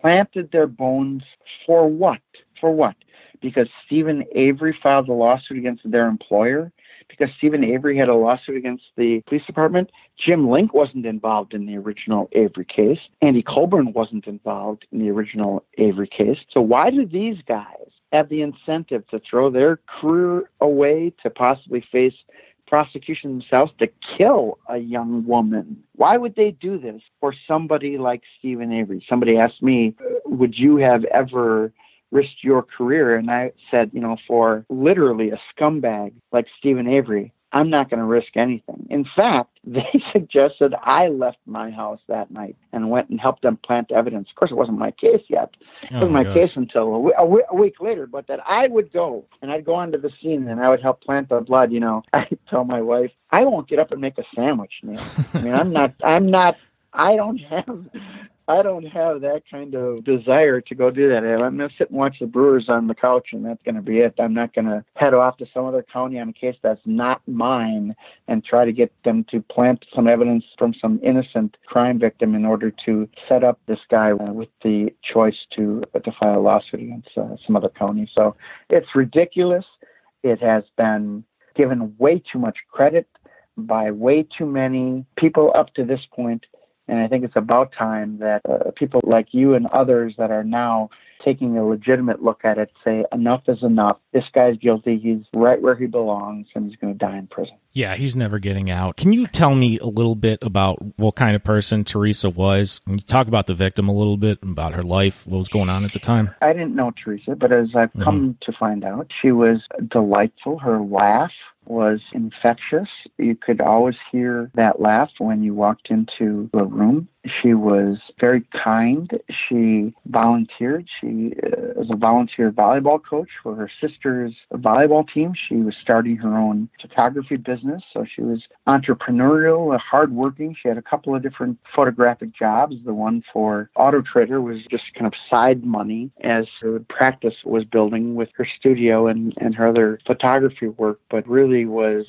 planted their bones for what? For what? Because Steven Avery filed a lawsuit against their employer because Steven Avery had a lawsuit against the police department. Jim Lenk wasn't involved in the original Avery case. Andy Colborn wasn't involved in the original Avery case. So why do these guys have the incentive to throw their career away to possibly face prosecution themselves to kill a young woman. Why would they do this for somebody like Steven Avery? Somebody asked me, Would you have ever risked your career. And I said, you know, for literally a scumbag like Steven Avery, I'm not going to risk anything. In fact, they suggested I left my house that night and went and helped them plant evidence. Of course, it wasn't my case yet. It oh wasn't my gosh. case until a, a, week later, but that I would go and I'd go onto the scene and I would help plant the blood. You know, I tell my wife, I won't get up and make a sandwich, Neil. I mean, I'm not, I'm not I don't have I don't have that kind of desire to go do that. I'm going to sit and watch the Brewers on the couch, and that's going to be it. I'm not going to head off to some other county on a case that's not mine and try to get them to plant some evidence from some innocent crime victim in order to set up this guy uh, with the choice to uh, to file a lawsuit against uh, some other county. So it's ridiculous. It has been given way too much credit by way too many people up to this point and I think it's about time that uh, people like you and others that are now taking a legitimate look at it say, enough is enough. This guy's guilty. He's right where he belongs, and he's going to die in prison. Yeah, he's never getting out. Can you tell me a little bit about what kind of person Teresa was? Can you talk about the victim a little bit, about her life, what was going on at the time? I didn't know Teresa, but as I've mm-hmm. come to find out, she was delightful. Her laugh was infectious. You could always hear that laugh when you walked into a room. She was very kind. She volunteered. She uh, was a volunteer volleyball coach for her sister's volleyball team. She was starting her own photography business, so she was entrepreneurial, hardworking. She had a couple of different photographic jobs. The one for Auto Trader was just kind of side money as her practice was building with her studio and, and her other photography work, but really was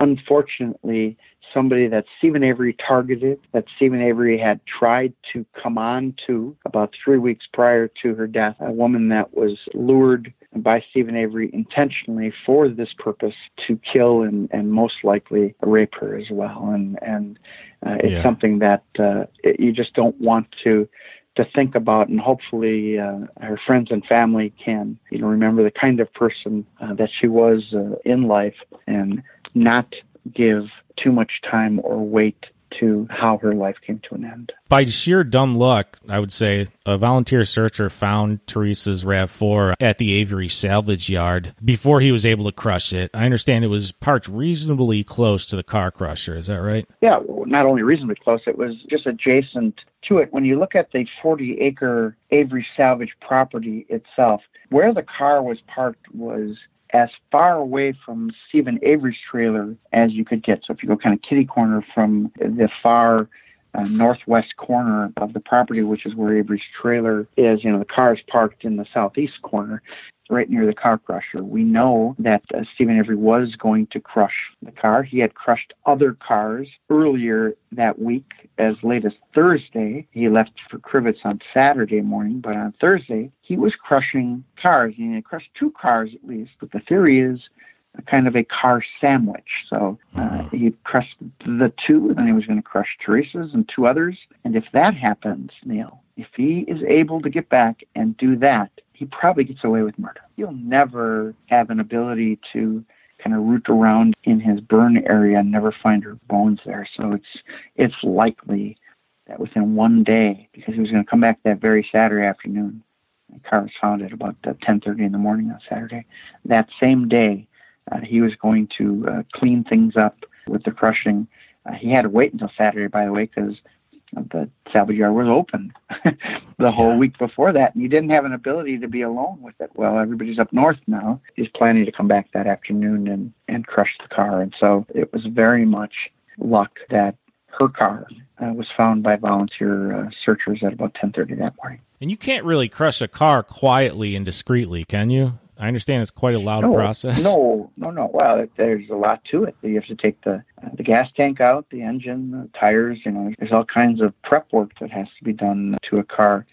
unfortunately somebody that Steven Avery targeted, that Steven Avery had tried to come on to about three weeks prior to her death, a woman that was lured by Steven Avery intentionally for this purpose to kill and, and most likely rape her as well. And, and uh, it's yeah. something that uh, it, you just don't want to to think about, and hopefully uh, her friends and family can, you know, remember the kind of person uh, that she was uh, in life, and not give too much time or weight to how her life came to an end. By sheer dumb luck, I would say, a volunteer searcher found Teresa's RAV4 at the Avery salvage yard before he was able to crush it. I understand it was parked reasonably close to the car crusher. Is that right? Yeah, not only reasonably close, it was just adjacent to it. When you look at the 40 acre Avery salvage property itself, where the car was parked was as far away from Steven Avery's trailer as you could get. So if you go kind of kitty corner from the far uh, northwest corner of the property, which is where Avery's trailer is, you know, the car is parked in the southeast corner right near the car crusher. We know that uh, Steven Avery was going to crush the car. He had crushed other cars earlier that week, as late as Thursday. He left for Crivitz on Saturday morning, but on Thursday, he was crushing cars. He had crushed two cars at least, but the theory is kind of a car sandwich. So uh, mm-hmm. he crushed the two, and then he was going to crush Teresa's and two others. And if that happens, Neil, if he is able to get back and do that, he probably gets away with murder. He'll never have an ability to kind of root around in his burn area and never find her bones there. So it's it's likely that within one day, because he was going to come back that very Saturday afternoon, The car was found at about 10:30 in the morning on Saturday. That same day, uh, he was going to uh, clean things up with the crushing. Uh, he had to wait until Saturday, by the way, because the salvage yard was open the yeah. whole week before that, and you didn't have an ability to be alone with it. Well, everybody's up north now. He's planning to come back that afternoon and and crush the car, and so it was very much luck that her car uh, was found by volunteer uh, searchers at about 10:30 that morning. And you can't really crush a car quietly and discreetly, can you? I understand it's quite a loud no, process. No, no, no. Well, there's a lot to it. You have to take the uh, the gas tank out, the engine, the tires. You know, there's all kinds of prep work that has to be done to a car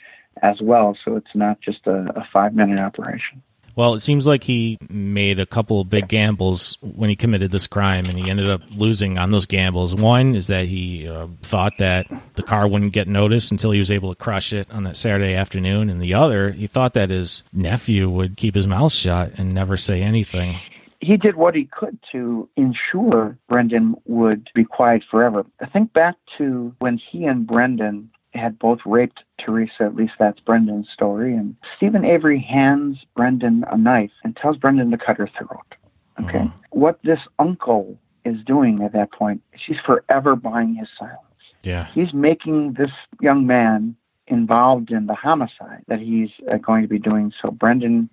as well. So it's not just a, a five minute operation. Well, it seems like he made a couple of big gambles when he committed this crime, and he ended up losing on those gambles. One is that he uh, thought that the car wouldn't get noticed until he was able to crush it on that Saturday afternoon, and the other, he thought that his nephew would keep his mouth shut and never say anything. He did what he could to ensure Brendan would be quiet forever. I think back to when he and Brendan had both raped Teresa, at least that's Brendan's story. And Steven Avery hands Brendan a knife and tells Brendan to cut her throat. Okay. Mm-hmm. What this uncle is doing at that point, she's forever buying his silence. Yeah. He's making this young man involved in the homicide that he's uh, going to be doing. So Brendan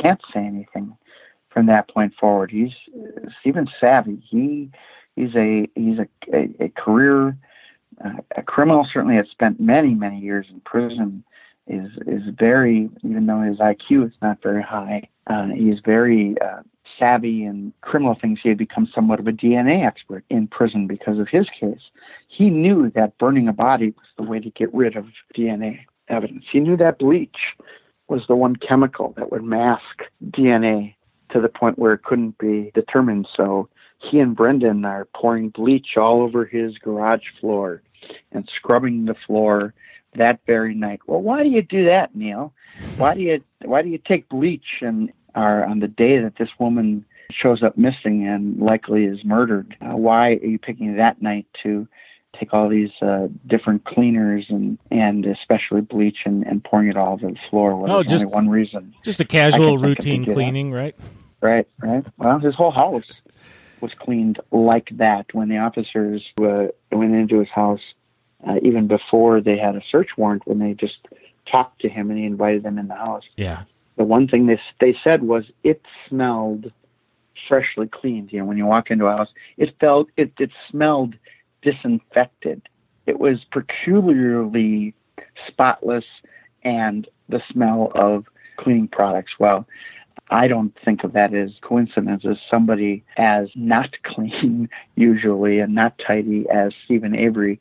can't say anything from that point forward. He's uh, Steven savvy. He he's a he's a, a, a career a criminal certainly has spent many, many years in prison is is very, even though his IQ is not very high, uh, he is very uh, savvy in criminal things. He had become somewhat of a DNA expert in prison because of his case. He knew that burning a body was the way to get rid of DNA evidence. He knew that bleach was the one chemical that would mask DNA to the point where it couldn't be determined. So he and Brendan are pouring bleach all over his garage floor and scrubbing the floor that very night. Well, why do you do that, Neil? Why do you why do you take bleach and are on the day that this woman shows up missing and likely is murdered? Uh, why are you picking that night to take all these uh, different cleaners and and especially bleach and, and pouring it all over the floor? Well, oh, just one reason. Just a casual routine cleaning, right? Right, right. Well, his whole house was cleaned like that when the officers uh, went into his house uh, even before they had a search warrant when they just talked to him and he invited them in the house. Yeah. The one thing they they said was it smelled freshly cleaned. You know, when you walk into a house, it felt it it smelled disinfected. It was peculiarly spotless and the smell of cleaning products. Well, I don't think of that as coincidence as somebody as not clean usually and not tidy as Steven Avery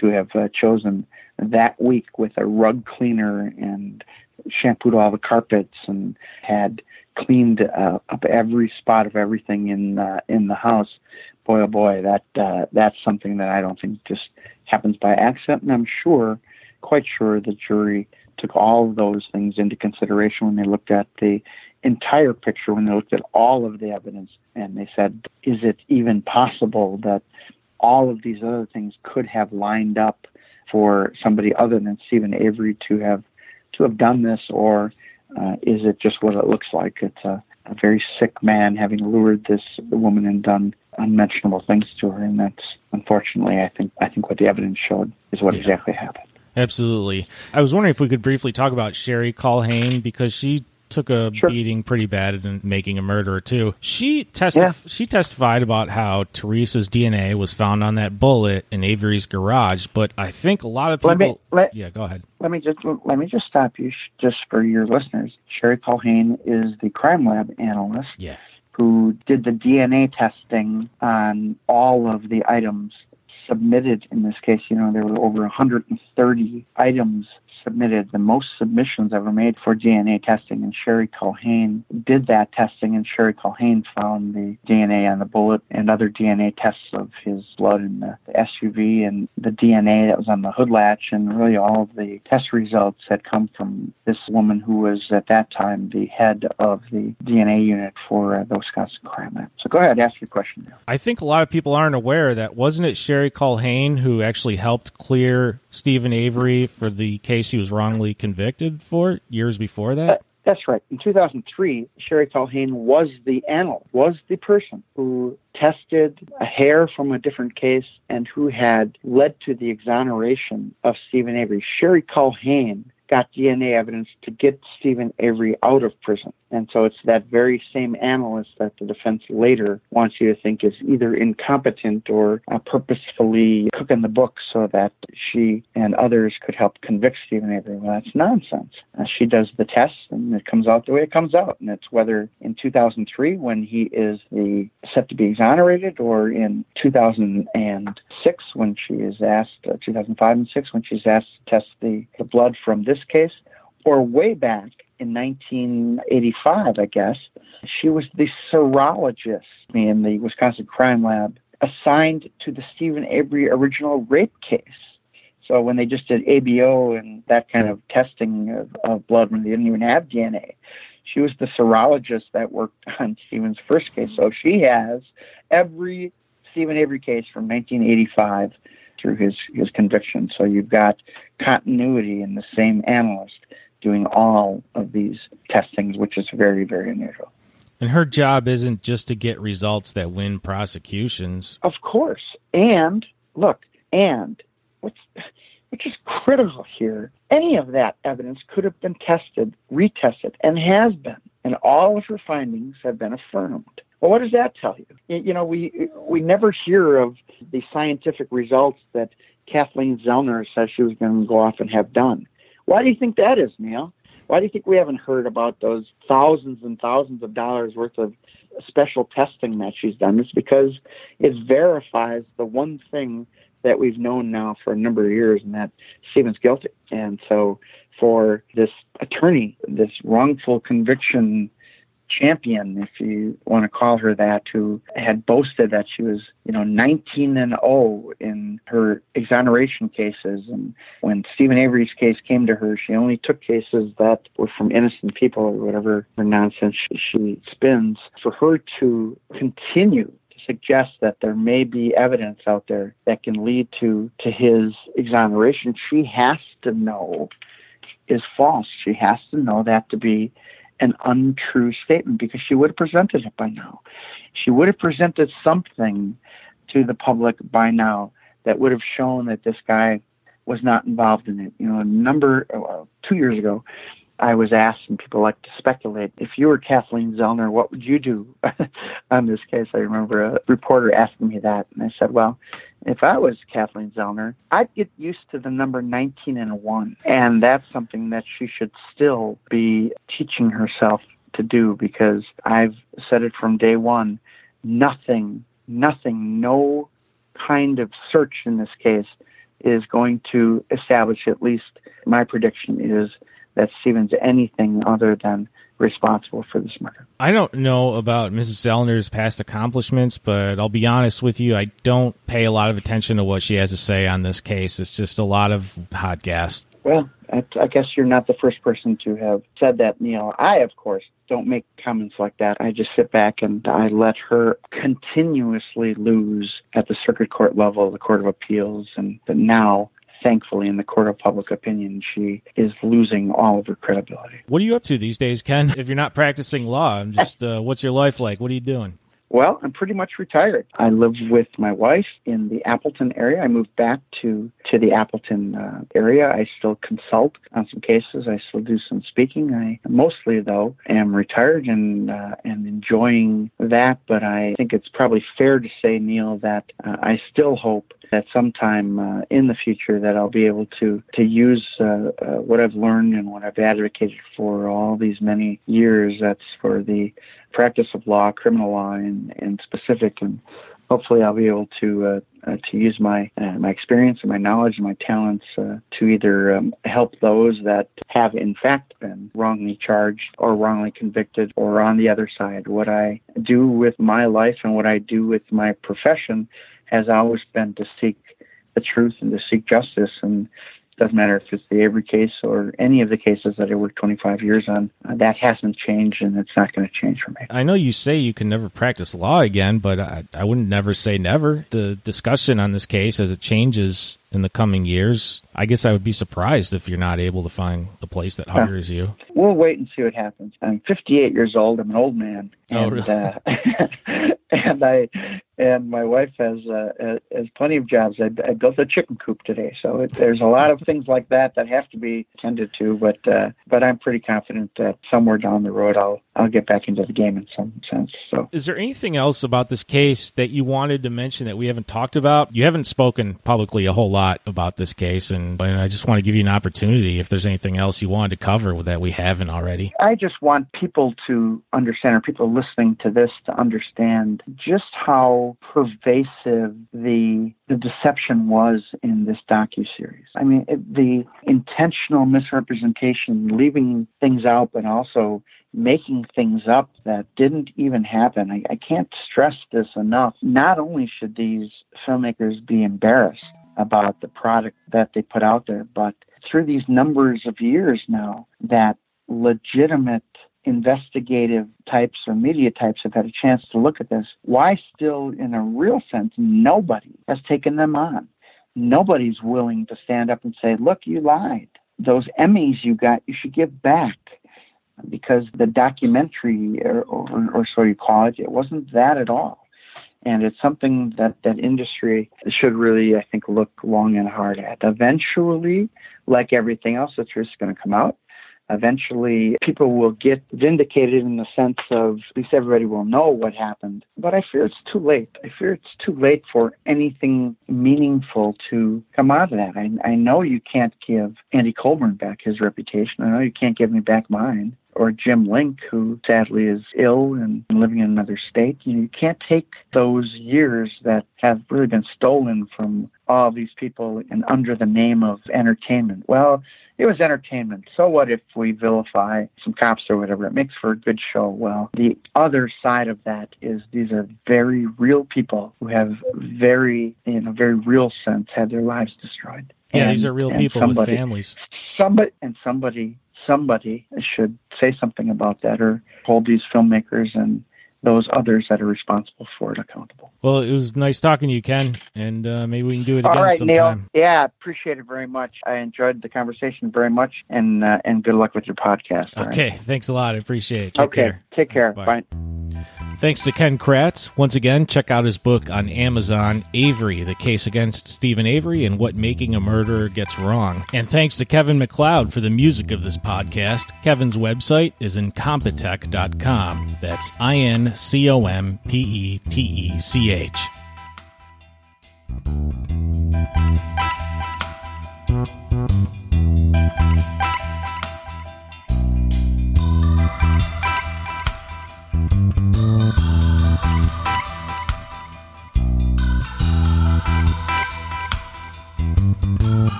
to have uh, chosen that week with a rug cleaner and shampooed all the carpets and had cleaned uh, up every spot of everything in uh, in the house. Boy, oh boy, that uh, that's something that I don't think just happens by accident. And I'm sure, quite sure, the jury took all of those things into consideration when they looked at the entire picture, when they looked at all of the evidence, and they said, is it even possible that all of these other things could have lined up for somebody other than Steven Avery to have to have done this, or uh, is it just what it looks like? It's a, a very sick man having lured this woman and done unmentionable things to her, and that's unfortunately, I think, I think what the evidence showed is what yeah. exactly happened. Absolutely. I was wondering if we could briefly talk about Sherry Culhane because she took a sure. beating pretty bad in making a murderer too. She testif- yeah. she testified about how Teresa's DNA was found on that bullet in Avery's garage, but I think a lot of people. Let me, let, yeah, go ahead. Let me just let me just stop you, just for your listeners. Sherry Culhane is the crime lab analyst. Yeah. Who did the DNA testing on all of the items submitted in this case. You know, there were over 130 items submitted, the most submissions ever made for DNA testing, and Sherry Culhane did that testing, and Sherry Culhane found the DNA on the bullet and other DNA tests of his blood in the, SUV and the DNA that was on the hood latch, and really all of the test results had come from this woman who was at that time the head of the DNA unit for uh, the Wisconsin Crime Lab. So go ahead, ask your question now. I think a lot of people aren't aware that wasn't it Sherry Culhane who actually helped clear Steven Avery for the case he was wrongly convicted for years before that? Uh, that's right. In 2003, Sherry Culhane was the analyst, was the person who tested a hair from a different case and who had led to the exoneration of Steven Avery. Sherry Culhane got DNA evidence to get Steven Avery out of prison. And so it's that very same analyst that the defense later wants you to think is either incompetent or uh, purposefully cooking the books so that she and others could help convict Steven Avery. Well, that's nonsense. Uh, she does the test and it comes out the way it comes out. And it's whether in 2003 when he is the, set to be exonerated or in 2006 when she is asked, uh, 2005 and 6 when she's asked to test the, the blood from this case or way back in 1985, I guess. She was the serologist in the Wisconsin Crime Lab assigned to the Steven Avery original rape case. So when they just did ABO and that kind of testing of, of blood when they didn't even have DNA, she was the serologist that worked on Steven's first case. So she has every Steven Avery case from 1985 through his, his conviction. So you've got continuity in the same analyst doing all of these testings, which is very, very unusual. And her job isn't just to get results that win prosecutions. Of course. And look, and what's which is critical here, any of that evidence could have been tested, retested, and has been. And all of her findings have been affirmed. Well, what does that tell you? You know, we we never hear of the scientific results that Kathleen Zellner says she was going to go off and have done. Why do you think that is, Neil? Why do you think we haven't heard about those thousands and thousands of dollars worth of special testing that she's done? It's because it verifies the one thing that we've known now for a number of years, and that Steven's guilty. And so, for this attorney, this wrongful conviction champion, if you want to call her that, who had boasted that she was, you know, 19 and 0 in her exoneration cases. And when Steven Avery's case came to her, she only took cases that were from innocent people or whatever nonsense she spins. For her to continue to suggest that there may be evidence out there that can lead to to his exoneration, she has to know is false. She has to know that to be an untrue statement because she would have presented it by now. She would have presented something to the public by now that would have shown that this guy was not involved in it. You know, a number, uh, two years ago, I was asked, and people like to speculate, if you were Kathleen Zellner, what would you do on this case? I remember a reporter asking me that, and I said, well, if I was Kathleen Zellner, I'd get used to the number 19 and 1. And that's something that she should still be teaching herself to do because I've said it from day one nothing, nothing, no kind of search in this case is going to establish, at least my prediction is that Steven's anything other than responsible for this murder. I don't know about Mrs. Zellner's past accomplishments, but I'll be honest with you, I don't pay a lot of attention to what she has to say on this case. It's just a lot of hot gas. Well, I guess you're not the first person to have said that, Neil. I, of course, don't make comments like that. I just sit back and I let her continuously lose at the circuit court level, the Court of Appeals, and but now thankfully, in the court of public opinion, she is losing all of her credibility. What are you up to these days, Ken? If you're not practicing law, I'm just uh, what's your life like? What are you doing? Well, I'm pretty much retired. I live with my wife in the Appleton area. I moved back to to the Appleton uh, area. I still consult on some cases. I still do some speaking. I mostly though am retired and uh, and enjoying that. But I think it's probably fair to say, Neil, that uh, I still hope that sometime uh, in the future that I'll be able to to use uh, uh, what I've learned and what I've advocated for all these many years. That's for the practice of law, criminal law in, in specific, and hopefully I'll be able to uh, uh, to use my uh, my experience and my knowledge and my talents uh, to either um, help those that have in fact been wrongly charged or wrongly convicted, or on the other side, what I do with my life and what I do with my profession has always been to seek the truth and to seek justice and doesn't matter if it's the Avery case or any of the cases that I worked 25 years on. Uh, that hasn't changed, and it's not going to change for me. I know you say you can never practice law again, but I, I wouldn't never say never. The discussion on this case as it changes in the coming years, I guess I would be surprised if you're not able to find a place that hires you. We'll wait and see what happens. I'm 58 years old. I'm an old man. Oh, and, oh, really? uh, and I and my wife has uh, has plenty of jobs. I, I built a chicken coop today, so it, there's a lot of things like that that have to be tended to. But uh, but I'm pretty confident that somewhere down the road I'll I'll get back into the game in some sense. So, is there anything else about this case that you wanted to mention that we haven't talked about? You haven't spoken publicly a whole lot about this case, and, and I just want to give you an opportunity if there's anything else you wanted to cover that we haven't already. I just want people to understand, or people listening to this to understand just how pervasive the the deception was in this docu series. I mean, it, the intentional misrepresentation, leaving things out, but also making things up that didn't even happen. I, I can't stress this enough. Not only should these filmmakers be embarrassed about the product that they put out there, but through these numbers of years now, that legitimate investigative types or media types have had a chance to look at this, why still, in a real sense, nobody has taken them on? Nobody's willing to stand up and say, look, you lied. Those Emmys you got, you should give back. Because the documentary, or, or, or so you call it, it wasn't that at all. And it's something that that industry should really, I think, look long and hard at. Eventually, like everything else, the truth's going to come out eventually people will get vindicated in the sense of at least everybody will know what happened. But I fear it's too late. I fear it's too late for anything meaningful to come out of that. I, I know you can't give Andy Colborn back his reputation. I know you can't give me back mine. Or Jim Lenk, who sadly is ill and living in another state. You, know, you can't take those years that have really been stolen from all these people and under the name of entertainment. Well, it was entertainment. So what if we vilify some cops or whatever? It makes for a good show. Well, the other side of that is these are very real people who have very, in a very real sense, had their lives destroyed. Yeah, and, these are real people somebody, with families. Somebody and somebody somebody should say something about that or hold these filmmakers and those others that are responsible for it accountable. Well, it was nice talking to you, Ken, and uh, maybe we can do it again All right, sometime. Neil. Yeah, I appreciate it very much. I enjoyed the conversation very much, and uh, and good luck with your podcast. Okay, right? thanks a lot. I appreciate it. Take okay, care. take care. Bye. Bye. Thanks to Ken Kratz. Once again, check out his book on Amazon, Avery, the case against Steven Avery and what making a murderer gets wrong. And thanks to Kevin MacLeod for the music of this podcast. Kevin's website is incompetech.com. That's I N C O M P E T E C H.